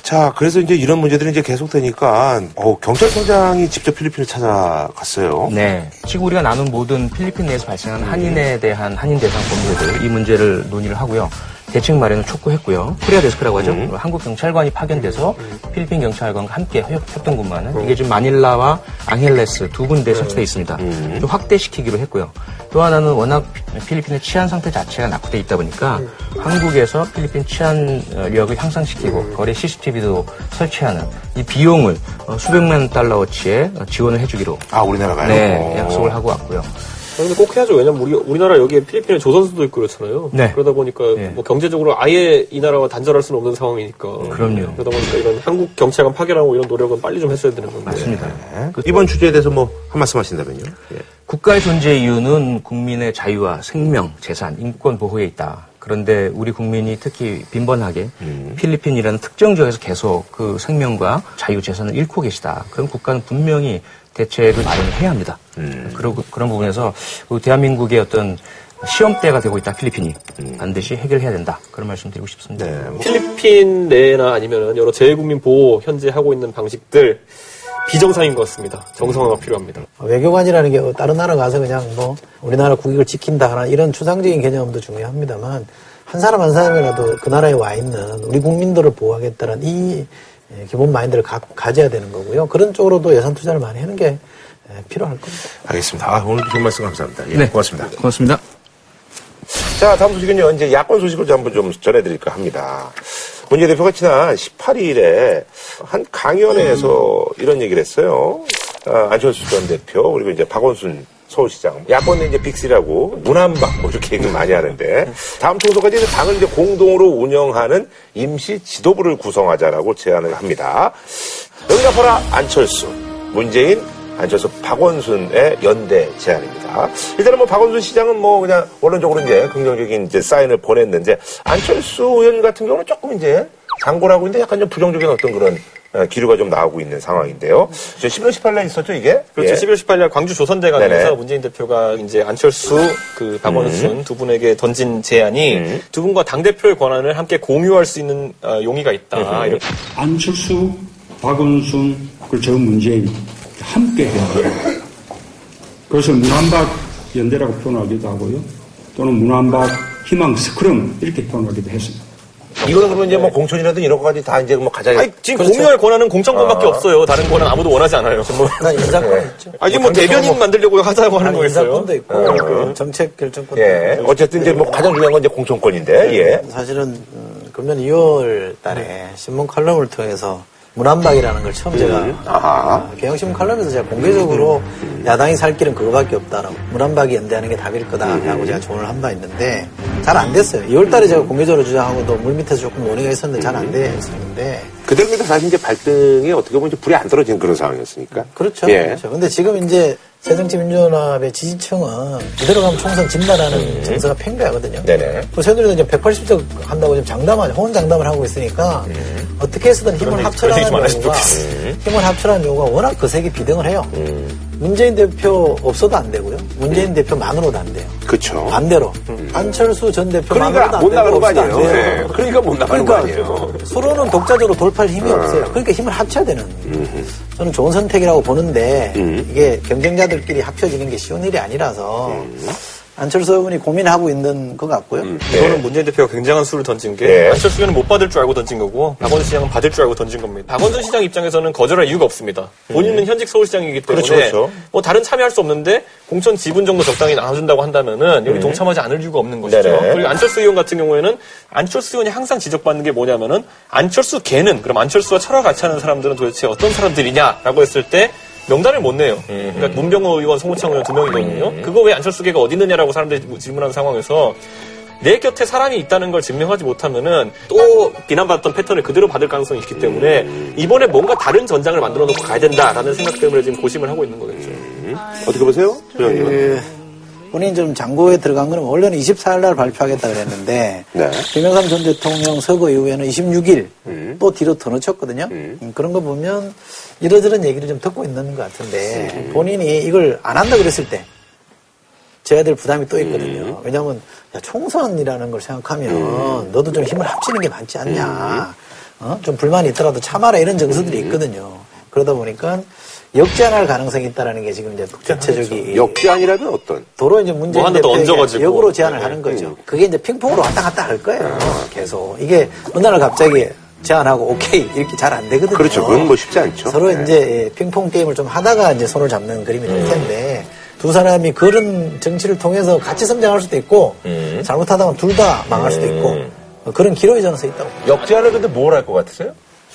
자, 그래서 이제 이런 문제들이 이제 계속되니까, 어, 경찰청장이 직접 필리핀을 찾아갔어요. 네. 지금 우리가 나눈 모든 필리핀 내에서 발생한 한인에 대한 한인 대상 범죄들 이 문제를 논의를 하고요. 대책 마련을 촉구했고요. Korea desk라고 하죠. 한국 경찰관이 파견돼서 필리핀 경찰관과 함께 협- 협동근무하는 이게 지금 마닐라와 앙헬레스 두 군데 설치돼 있습니다. 좀 확대시키기로 했고요. 또 하나는 워낙 필리핀의 치안 상태 자체가 낙후돼 있다 보니까 한국에서 필리핀 치안력을 향상시키고 거리에 CCTV도 설치하는 이 비용을 어, 수백만 달러어치의 어, 지원을 해주기로 아, 우리나라가요? 네, 어. 약속을 하고 왔고요. 아, 근데 꼭 해야죠. 왜냐면 우리, 우리나라 여기에 필리핀에 조선소도 있고 그렇잖아요. 네. 그러다 보니까 네. 뭐 경제적으로 아예 이 나라와 단절할 수는 없는 상황이니까. 그럼요. 그러다 보니까 이런 한국 경찰관 파견하고 이런 노력은 빨리 좀 했어야 되는 건데. 맞습니다. 네. 이번 주제에 대해서 뭐, 한 말씀 하신다면요? 예. 국가의 존재 이유는 국민의 자유와 생명, 재산, 인권 보호에 있다. 그런데 우리 국민이 특히 빈번하게 필리핀이라는 특정 지역에서 계속 그 생명과 자유, 재산을 잃고 계시다. 그럼 국가는 분명히 대책을 마련을 해야 합니다. 그러고 그런 부분에서 그 대한민국의 어떤 시험대가 되고 있다. 필리핀이 반드시 해결해야 된다. 그런 말씀드리고 싶습니다. 네. 뭐, 필리핀 내나 아니면 여러 재외국민 보호 현재 하고 있는 방식들 비정상인 것 같습니다. 정상화가 필요합니다. 외교관이라는 게 다른 나라 가서 그냥 뭐 우리나라 국익을 지킨다 하나 이런 추상적인 개념도 중요합니다만 한 사람 한 사람이라도 그 나라에 와 있는 우리 국민들을 보호하겠다는 이 예, 기본 마인드를 가, 가져야 되는 거고요. 그런 쪽으로도 예산 투자를 많이 하는 게 예, 필요할 겁니다. 알겠습니다. 아, 오늘도 좋은 말씀 감사합니다. 예, 네. 고맙습니다. 고맙습니다. 자, 다음 소식은요. 이제 야권 소식을 좀 한번 좀 전해드릴까 합니다. 문재인 대표가 지난 18일에 한 강연회에서 이런 얘기를 했어요. 아, 안철수 전 대표 그리고 이제 박원순 서울시장 야권은 이제 빅스라고 문한박 뭐 이렇게 얘기 많이 하는데 다음 총선까지 당을 이제 공동으로 운영하는 임시 지도부를 구성하자라고 제안을 합니다. 여기가 바로 안철수, 문재인, 안철수, 박원순의 연대 제안입니다. 일단은 뭐 박원순 시장은 뭐 그냥 원론적으로 이제 긍정적인 이제 사인을 보냈는데 안철수 의원 같은 경우는 조금 이제 장고라고 있는데 약간 좀 부정적인 어떤 그런 어, 기류가 좀 나오고 있는 상황인데요. 저 11월 18일에 있었죠 이게? 그렇죠. 예. 11월 18일 광주 조선대관에서. 문재인 대표가 이제 안철수, 그 박원순 두 분에게 던진 제안이 음. 두 분과 당 대표의 권한을 함께 공유할 수 있는 어, 용의가 있다. 이렇게 안철수, 박원순, 그리고 저 문재인 함께 해야 돼요. 그래서 문한박 연대라고 표현하기도 하고요. 또는 문한박 희망 스크럼 이렇게 표현하기도 했습니다. 이거는 그러면 이제 뭐 공천이라든 이런 거까지 다 이제 뭐 가자. 아니, 지금 공유할 권한은 공천권밖에 없어요. 다른 권한 아무도 원하지 않아요. 뭐. 나 인사권 있죠. 아니, 뭐 대변인 만들려고 하자고 하는 거겠어요. 인사권도 있고 그 정책 결정권도 예. 있고. 어쨌든 이제 뭐 가장 중요한 건 이제 공천권인데, 예. 사실은 음, 금년 2월 달에 신문 칼럼을 통해서 문안박이라는 걸 처음 제가 음. 어, 경영신문 칼럼에서 제가 공개적으로 야당이 살 길은 그거밖에 없다라고 문안박이 연대하는 게 답일 거다라고 제가 조언을 한 바 있는데 잘 안 됐어요. 2월달에 제가 공개적으로 주장하고도 물밑에서 조금 논의가 있었는데 잘 안 됐었는데 그대로 보면 사실 이제 발등에 어떻게 보면 불이 안 떨어지는 그런 상황이었으니까. 그렇죠. 예. 그렇죠. 근데 지금 이제 새정치민주연합의 지지층은 이대로 가면 총선 진다라는 정서가 팽배하거든요. 음. 네네. 그 새누리도 이제 180석 한다고 지금 장담하죠. 호언 장담을 하고 있으니까 음. 어떻게 해서든 힘을 합쳐라는 요구가 힘을 합쳐라는 요구가 워낙 거세게 비등을 해요. 음. 문재인 대표 없어도 안 되고요. 문재인 대표만으로도 안 돼요. 그렇죠. 반대로 안철수 전 대표만으로도 그러니까 안못거안 아니에요. 돼요. 네. 그러니까 못 나가는 거 그러니까 아니에요. 서로는 독자적으로 돌파할 힘이 없어요. 그러니까 힘을 합쳐야 되는. 저는 좋은 선택이라고 보는데 이게 경쟁자들끼리 합쳐지는 게 쉬운 일이 아니라서 안철수 의원이 고민하고 있는 것 같고요. 이거는 문재인 대표가 굉장한 수를 던진 게 네. 안철수 의원은 못 받을 줄 알고 던진 거고 박원순 시장은 받을 줄 알고 던진 겁니다. 박원순 시장 입장에서는 거절할 이유가 없습니다. 본인은 현직 서울시장이기 때문에 그렇죠, 그렇죠. 뭐 다른 참여할 수 없는데 공천 지분 정도 적당히 나눠준다고 한다면은 여기 동참하지 않을 이유가 없는 것이죠. 네네. 그리고 안철수 의원 같은 경우에는 안철수 의원이 항상 지적받는 게 뭐냐면은 안철수 걔는 그럼 안철수와 철학 같이 하는 사람들은 도대체 어떤 사람들이냐라고 했을 때 명단을 못 내요. 그러니까 문병호 의원, 송호창 의원 두 명이거든요. 그거 왜 안철수 걔가 어디 있느냐라고 사람들이 질문하는 상황에서 내 곁에 사람이 있다는 걸 증명하지 못하면은 또 비난받았던 패턴을 그대로 받을 가능성이 있기 때문에 이번에 뭔가 다른 전장을 만들어 놓고 가야 된다라는 생각 때문에 지금 고심을 하고 있는 거겠죠. 어떻게 보세요? 그 본인이 좀 장고에 들어간 거는 원래는 24일 날 발표하겠다 그랬는데 네. 김영삼 전 대통령 서거 이후에는 26일 음. 또 뒤로 더 늦췄거든요. 음, 그런 거 보면 이러저런 얘기를 좀 듣고 있는 것 같은데 음. 본인이 이걸 안 한다 그랬을 때 져야 될 부담이 또 있거든요. 음. 왜냐하면 야, 총선이라는 걸 생각하면 너도 좀 힘을 합치는 게 맞지 않냐. 음. 어? 좀 불만이 있더라도 참아라 이런 정서들이 있거든요. 그러다 보니까 역전할 가능성이 있다라는 게 지금 이제 대체적인 역제안이라면 어떤? 도로 이제 문재인 뭐 얹어가지고. 역으로 제안을 네. 하는 거죠. 그게 이제 핑퐁으로 왔다 갔다 할 거예요. 계속 이게 어느 날 갑자기 제안하고 오케이 이렇게 잘 안 되거든요. 그렇죠. 그건 뭐 쉽지 않죠. 서로 네. 이제 핑퐁 게임을 좀 하다가 이제 손을 잡는 그림이 될 텐데 두 사람이 그런 정치를 통해서 같이 성장할 수도 있고 잘못하다가 둘 다 망할 수도 있고 어, 그런 기로에 저는 서 있다고. 역제안을 근데 뭘 할 것 같으세요?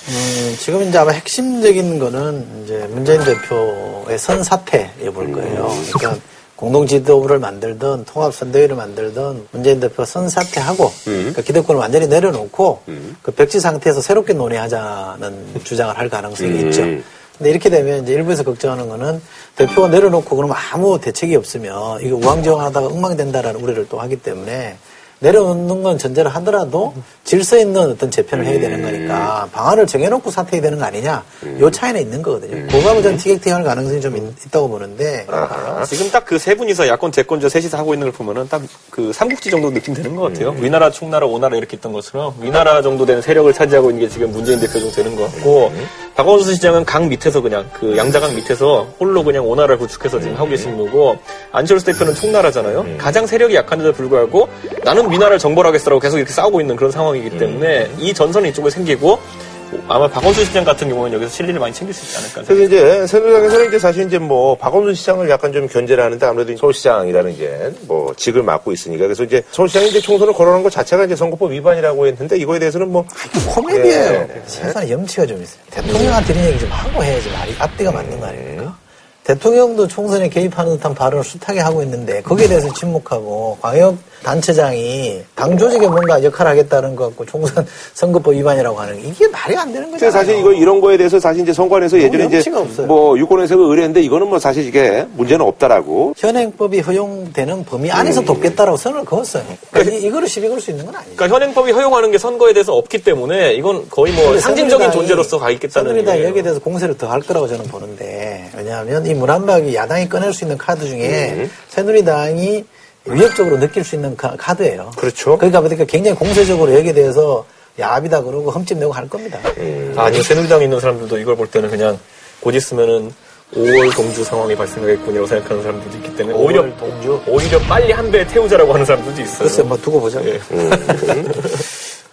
음, 지금 이제 아마 핵심적인 거는 이제 문재인 대표의 선사태에 볼 거예요. 그러니까 공동 지도부를 만들든 통합 선대위를 만들든 문재인 대표 선사퇴하고 그러니까 기득권을 완전히 내려놓고 그 백지 상태에서 새롭게 논의하자는 주장을 할 가능성이 있죠. 근데 이렇게 되면 이제 일부에서 걱정하는 거는 대표가 내려놓고 그러면 아무 대책이 없으면 이거 우왕좌왕하다가 엉망된다라는 우려를 또 하기 때문에 내려놓는 건 전제를 하더라도 질서 있는 어떤 재편을 해야 되는 거니까 방안을 정해놓고 사퇴해야 되는 거 아니냐. 요 차이는 있는 거거든요. 그거하고 저는 티격태격할 가능성이 좀 있, 다고 보는데. 지금 딱 그 세 분이서 야권 대권자 셋이서 하고 있는 걸 보면은 딱 그 삼국지 정도 느낌 되는 것 같아요. 위나라, 충나라, 오나라 이렇게 있던 것처럼 위나라 정도 되는 세력을 차지하고 있는 게 지금 문재인 대표 정도 되는 것 같고 박원순 시장은 강 밑에서 그냥 그 양자강 밑에서 홀로 그냥 오나라를 구축해서 지금 하고 계시는 거고 안철수 대표는 총나라잖아요. 가장 세력이 약한데도 불구하고 나는 위나라를 정벌하겠어라고 계속 이렇게 싸우고 있는 그런 상황이기 때문에 이 전선이 이쪽에 생기고 아마 박원순 시장 같은 경우는 여기서 실리를 많이 챙길 수 있지 않을까. 그래서 이제 새누리당에서는 이제 사실 이제 뭐 박원순 시장을 약간 좀 견제를 하는데 아무래도 서울시장이라는 이제 뭐 직을 맡고 있으니까 그래서 이제 서울시장이 이제 총선을 걸어놓은 것 자체가 이제 선거법 위반이라고 했는데 이거에 대해서는 뭐 코미디예요. 예. 세상에 염치가 좀 있어요. 대통령한테 이런 얘기 좀 하고 해야지 말이 앞뒤가 맞는 거 아닙니까? 대통령도 총선에 개입하는 듯한 발언을 숱하게 하고 있는데 거기에 대해서 침묵하고 광역 단체장이 당 조직에 뭔가 역할을 하겠다는 것 같고 총선 선거법 위반이라고 하는 게 이게 말이 안 되는 거잖아요. 사실 이거 이런 거에 대해서 사실 이제 선관에서 예전에 이제 없어요. 뭐 유권에서 의뢰했는데 이거는 뭐 사실 이게 문제는 없다라고 현행법이 허용되는 범위 안에서 음. 돕겠다라고 선을 그었어요. 그러니까 이- 이거를 시비 걸 수 있는 건 아니죠. 그러니까 현행법이 허용하는 게 선거에 대해서 없기 때문에 이건 거의 뭐 상징적인 존재로서 가 있겠다는 얘기예요. 여기에 대해서 공세를 더 할 거라고 저는 보는데 왜냐하면 이 문안박이 야당이 꺼낼 수 있는 카드 중에 음. 새누리당이 위협적으로 느낄 수 있는 카, 드예요 그렇죠. 그러니까 보니까 굉장히 공세적으로 여기에 대해서 야합이다 그러고 흠집 내고 할 겁니다. 아니 새누리당에 있는 사람들도 이걸 볼 때는 그냥 곧 있으면은 5월 동주 상황이 발생하겠군이라고 생각하는 사람들도 있기 때문에 오히려 동주? 오히려 빨리 한배 태우자라고 하는 사람들도 있어요. 글쎄 뭐 두고 보자. 예.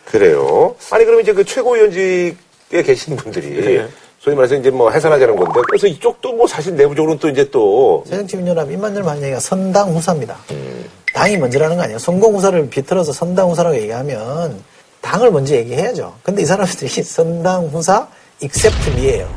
그래요. 아니 그러면 이제 그 최고위원직에 계신 분들이 네. 소위 말해서 이제 뭐 해산하자는 건데 그래서 이쪽도 뭐 사실 내부적으로는 또 이제 또 새정치민주연합 입만 열면 하는 얘기가 선당 후사입니다. 음. 당이 먼저라는 거 아니에요. 성공 후사를 비틀어서 선당 후사라고 얘기하면 당을 먼저 얘기해야죠. 근데 이 사람들이 선당 후사 except me예요.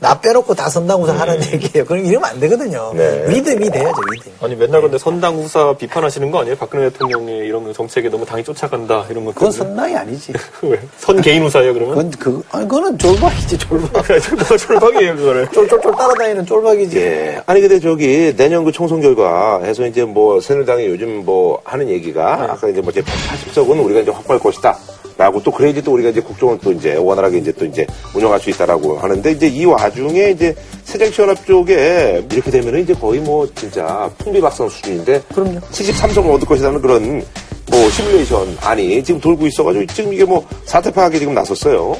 나 빼놓고 다 선당 후사 하는 얘기예요. 그럼 이러면 안 되거든요. 네. with me 돼야죠, with. 아니 맨날 근데 선당 후사 비판하시는 거 아니에요? 박근혜 대통령이 이런 거 정책에 너무 당이 쫓아간다 이런 거. 그건 선당이 아니지. 왜? 선 개인 후사예요 그러면? 그건 그 아니 그거는 쫄박이지 쫄박. 뭐가 졸박이에요 그거를. 쫄쫄쫄 따라다니는 쫄박이지. 예. 아니 근데 저기 내년 그 총선 결과 해서 이제 뭐 새누리당이 요즘 뭐 하는 얘기가 아까 이제 뭐 이제 180석은 우리가 이제 확보할 것이다. 라고 또 그래야지 또 우리가 이제 국정을 또 이제 원활하게 이제 또 이제 운영할 수 있다라고 하는데 이제 이 와중에 이제 새정치연합 쪽에 이렇게 되면은 이제 거의 뭐 진짜 풍비박산 수준인데 그럼요. 73석을 얻을 것이라는 그런 뭐 시뮬레이션 안이 지금 돌고 있어가지고 지금 이게 뭐 사태 파악에 지금 나섰어요.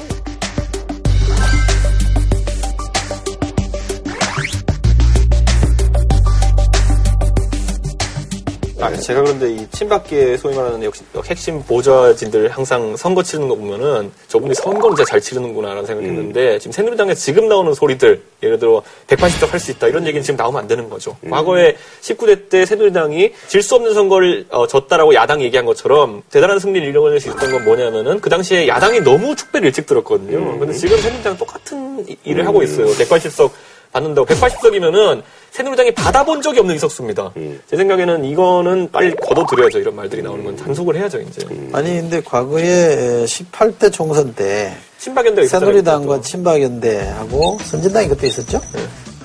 제가 그런데 이 친박계 소위 말하는 역시 핵심 보좌진들 항상 선거 치르는 거 보면은 저분이 선거를 진짜 잘 치르는구나라는 생각이 드는데 지금 새누리당에 지금 나오는 소리들 예를 들어 180석 할 수 있다 이런 얘기는 지금 나오면 안 되는 거죠. 과거에 19대 때 새누리당이 질 수 없는 선거를 어, 졌다라고 야당이 얘기한 것처럼 대단한 승리를 이뤄낼 수 있었던 건 뭐냐면은 그 당시에 야당이 너무 축배를 일찍 들었거든요. 근데 지금 새누리당은 똑같은 이- 일을 하고 있어요. 180석 받는다고 180석이면은 새누리당이 받아본 적이 없는 의석수입니다. 제 생각에는 이거는 빨리 걷어들여야죠. 이런 말들이 나오는 건 단속을 해야죠. 이제 아니 근데 과거에 18대 총선 때 있었잖아요. 새누리당과 친박연대하고 선진당이 그때 있었죠?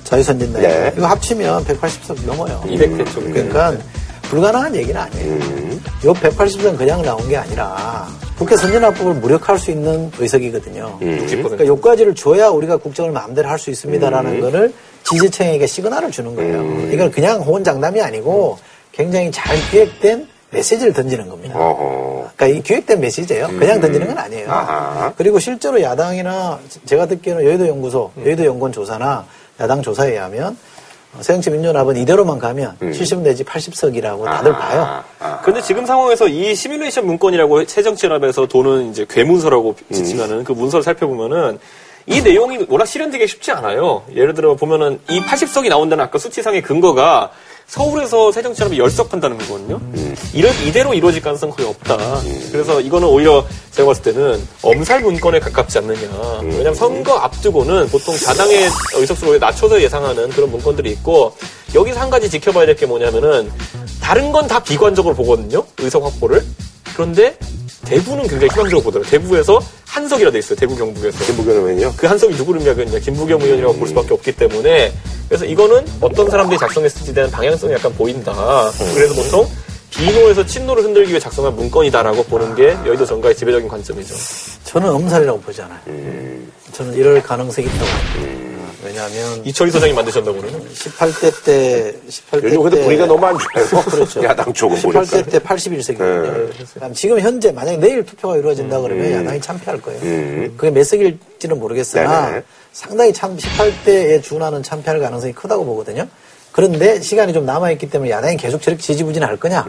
자유선진당. 네. 이거 합치면 180석 넘어요. 200대 쪽. 그러니까 불가능한 얘기는 아니에요. 요 180석 그냥 나온 게 아니라 국회 선진화법을 무력화할 수 있는 의석이거든요. 음. 60%. 그러니까 요까지를 줘야 우리가 국정을 마음대로 할 수 있습니다라는 거를 지지층에게 시그널을 주는 거예요. 이건 그냥 호언장담이 아니고 굉장히 잘 기획된 메시지를 던지는 겁니다. 어허. 그러니까 이 기획된 메시지예요. 그냥 던지는 건 아니에요. 아하. 그리고 실제로 야당이나 제가 듣기에는 여의도 연구소, 여의도 연구원 조사나 야당 조사에 의하면 새정치 민주연합은 이대로만 가면 70 내지 80석이라고 다들 봐요. 아, 근데 지금 상황에서 이 시뮬레이션 문건이라고 새정치연합에서 도는 이제 괴문서라고 지칭하는 그 문서를 살펴보면은 이 내용이 워낙 실현되기 쉽지 않아요. 예를 들어 보면은 이 80석이 나온다는 아까 수치상의 근거가 서울에서 새정치연합이 열석한다는 거거든요. 이럴, 이대로 이루어질 가능성은 거의 없다. 그래서 이거는 오히려 제가 봤을 때는 엄살 문건에 가깝지 않느냐. 왜냐하면 선거 앞두고는 보통 자당의 의석수를 낮춰서 예상하는 그런 문건들이 있고 여기서 한 가지 지켜봐야 될 게 뭐냐면은 다른 건 다 비관적으로 보거든요. 의석 확보를. 그런데 대부는 굉장히 희망적으로 보더라고요. 대부에서 한석이라 돼 있어요. 대구 경북에서. 김부겸 의원이요? 그 한석이 누구를 이야기하냐 김부겸 의원이라고 볼 수밖에 없기 때문에 그래서 이거는 어떤 사람들이 작성했을지 대한 방향성이 약간 보인다. 그래서 보통 비노에서 친노를 흔들기 위해 작성한 문건이다라고 보는 게 여의도 정가의 지배적인 관점이죠. 저는 엄살이라고 보지 않아요. 저는 이럴 가능성이 있다고 봅니다. 왜냐하면 이철희 소장이 만드셨다고는 18대 때, 18대 요즘 근데 때 분위기가 너무 안 좋아요. 그렇죠. 야당 쪽은 보니까. 18대 때 81석이거든요. 지금 현재 만약에 내일 투표가 이루어진다 그러면 야당이 참패할 거예요. 그게 몇 석일지는 모르겠으나 네네. 상당히 참 18대에 준하는 참패할 가능성이 크다고 보거든요. 그런데 시간이 좀 남아있기 때문에 야당이 계속 저렇게 지지부진 할 거냐.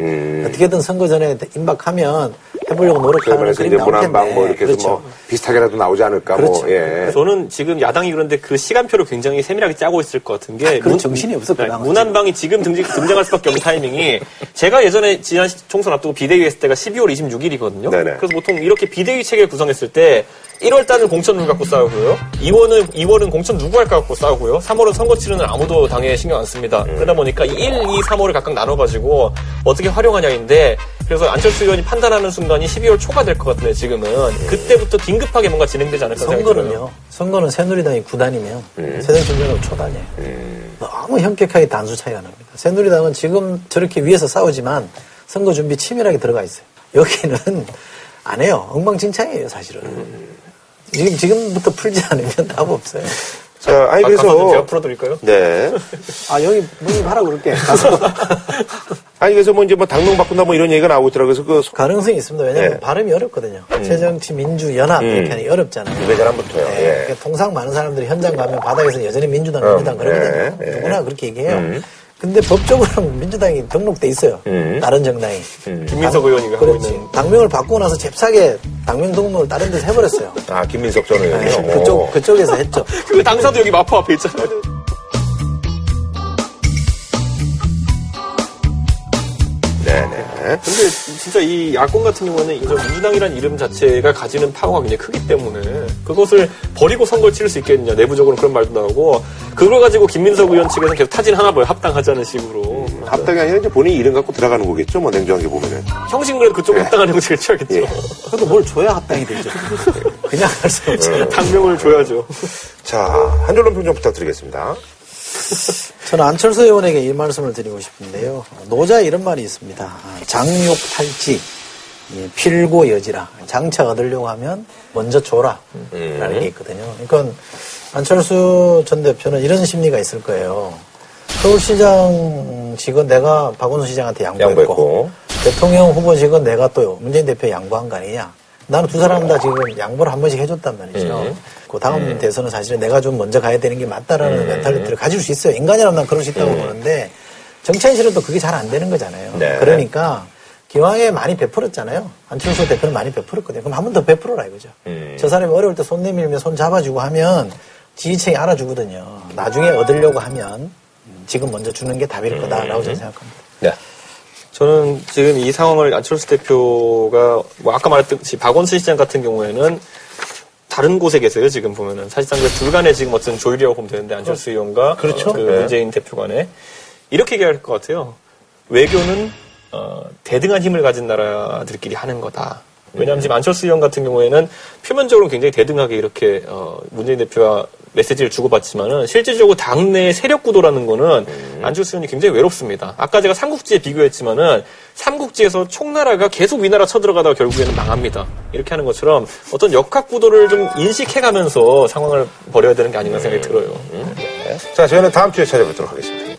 어떻게든 선거 전에 임박하면 해보려고 노력하는 그러면서 그림이 나올 텐데. 문한방 뭐 이렇게 해서 그렇죠. 뭐 비슷하게라도 나오지 않을까 그렇죠. 뭐 예. 저는 지금 야당이 그런데 그 시간표를 굉장히 세밀하게 짜고 있을 것 같은 게 그런 정신이 없었구나, 네, 그치? 문한방이 지금 등장, 등장할 수밖에 없는 타이밍이 제가 예전에 지난 시- 총선 앞두고 비대위 했을 때가 12월 26일이거든요. 네네. 그래서 보통 이렇게 비대위 체계를 구성했을 때 1월 달은 공천 누구 갖고 싸우고요. 2월은 2월은 공천 누구 할까 갖고 싸우고요. 3월은 선거 치르는 아무도 당에 신경 안 씁니다. 그러다 보니까 1, 2, 3월을 각각 나눠 가지고 어떻게 활용하냐인데 그래서 안철수 의원이 판단하는 순간이 12월 초가 될 것 같은데 지금은 그때부터 긴급하게 뭔가 진행되지 않을까. 선거는요. 선거는 새누리당이 9단이면 새정치민주연합 초단이에요. 너무 현격하게 단수 차이가 납니다. 새누리당은 지금 저렇게 위에서 싸우지만 선거 준비 치밀하게 들어가 있어요. 여기는 안 해요. 엉망진창이에요, 사실은. 지금 지금부터 풀지 않으면 답 없어요. 자, 아니 아, 그래서 풀어드릴까요? 네. 아 여기 문의하라 그럴게. 가서 아니 그래서 뭐 이제 뭐 당명 바꾼다 뭐 이런 얘기가 나오고 있더라고요. 그래서 그 가능성이 있습니다. 왜냐하면 네. 발음이 어렵거든요. 새정치 민주연합 이렇게 하니 어렵잖아요. 두 배자람부터요. 네, 예. 그러니까 통상 많은 사람들이 현장 가면 바닥에서 여전히 민주당, 민주당 그러거든요. 네, 네. 누구나 그렇게 얘기해요. 근데 법적으로는 민주당이 등록돼 있어요. 다른 정당이. 김민석 의원이 하고 그렇지. 있는 당명을 바꾸고 나서 잽싸게 당명 등록을 다른 데서 해버렸어요. 아 김민석 전 의원이요. 네, 그쪽, 그쪽에서 했죠. 그 당사도 여기 마포 앞에 있잖아요. 네네. 근데 진짜 이 야권 같은 경우는 이제 민주당이라는 이름 자체가 가지는 파워가 굉장히 크기 때문에 그것을 버리고 선거를 치를 수 있겠느냐 내부적으로 그런 말도 나오고 그걸 가지고 김민석 의원 측에서는 계속 타진 하나 봐요 합당하자는 식으로 합당이 아니라 이제 본인이 이름 갖고 들어가는 거겠죠. 뭐 냉정하게 보면은. 형식은 그래도 그쪽 합당하는 형식을 취하겠죠 예. 그래도 뭘 줘야 합당이 되죠. 그냥 할 수 없잖아요. 당명을 줘야죠 자, 한 줄로 평좀 부탁드리겠습니다. 저는 안철수 의원에게 이 말씀을 드리고 싶은데요. 노자 이런 말이 있습니다. 아, 장욕 탈지, 예, 필고 여지라. 장차 얻으려고 하면 먼저 줘라. 라는 게 있거든요. 그러니까 안철수 전 대표는 이런 심리가 있을 거예요. 서울시장 직은 내가 박원순 시장한테 양보했고, 양보했고. 대통령 후보직은 내가 또 문재인 대표 양보한 거 아니냐. 나는 두 사람 다 지금 양보를 한 번씩 해줬단 말이죠. 그 다음 대선은 사실은 내가 좀 먼저 가야 되는 게 맞다라는 mentality를 가질 수 있어요. 인간이라면 난 그럴 수 있다고 보는데 정치현실은 또 그게 잘 안 되는 거잖아요. 네. 그러니까 기왕에 많이 베풀었잖아요. 안철수 대표는 많이 베풀었거든요. 그럼 한 번 더 베풀어라 이거죠. 저 사람이 어려울 때 손 내밀면 손 잡아주고 하면 지지층이 알아주거든요. 나중에 얻으려고 하면 지금 먼저 주는 게 답일 거다라고 저는 생각합니다. 네. 저는 지금 이 상황을 안철수 대표가 뭐 아까 말했듯이 박원순 시장 같은 경우에는 다른 곳에 계세요 지금 보면은 사실상 그 둘간에 지금 어떤 조율이라고 보면 되는데 안철수 의원과 그렇죠. 어, 그 네. 문재인 대표 간에 이렇게 얘기할 것 같아요. 외교는 어, 대등한 힘을 가진 나라들끼리 하는 거다. 왜냐하면 지금 안철수 의원 같은 경우에는 표면적으로 는 굉장히 대등하게 이렇게 어, 문재인 대표와 메시지를 주고받지만은 실질적으로 당내 세력 구도라는 거는 안철수 의원이 굉장히 외롭습니다. 아까 제가 삼국지에 비교했지만은 삼국지에서 총나라가 계속 위나라 쳐들어가다가 결국에는 망합니다. 이렇게 하는 것처럼 어떤 역학 구도를 좀 인식해가면서 상황을 벌여야 되는 게 아닌가 생각이 들어요. 자, 저희는 다음 주에 찾아뵙도록 하겠습니다.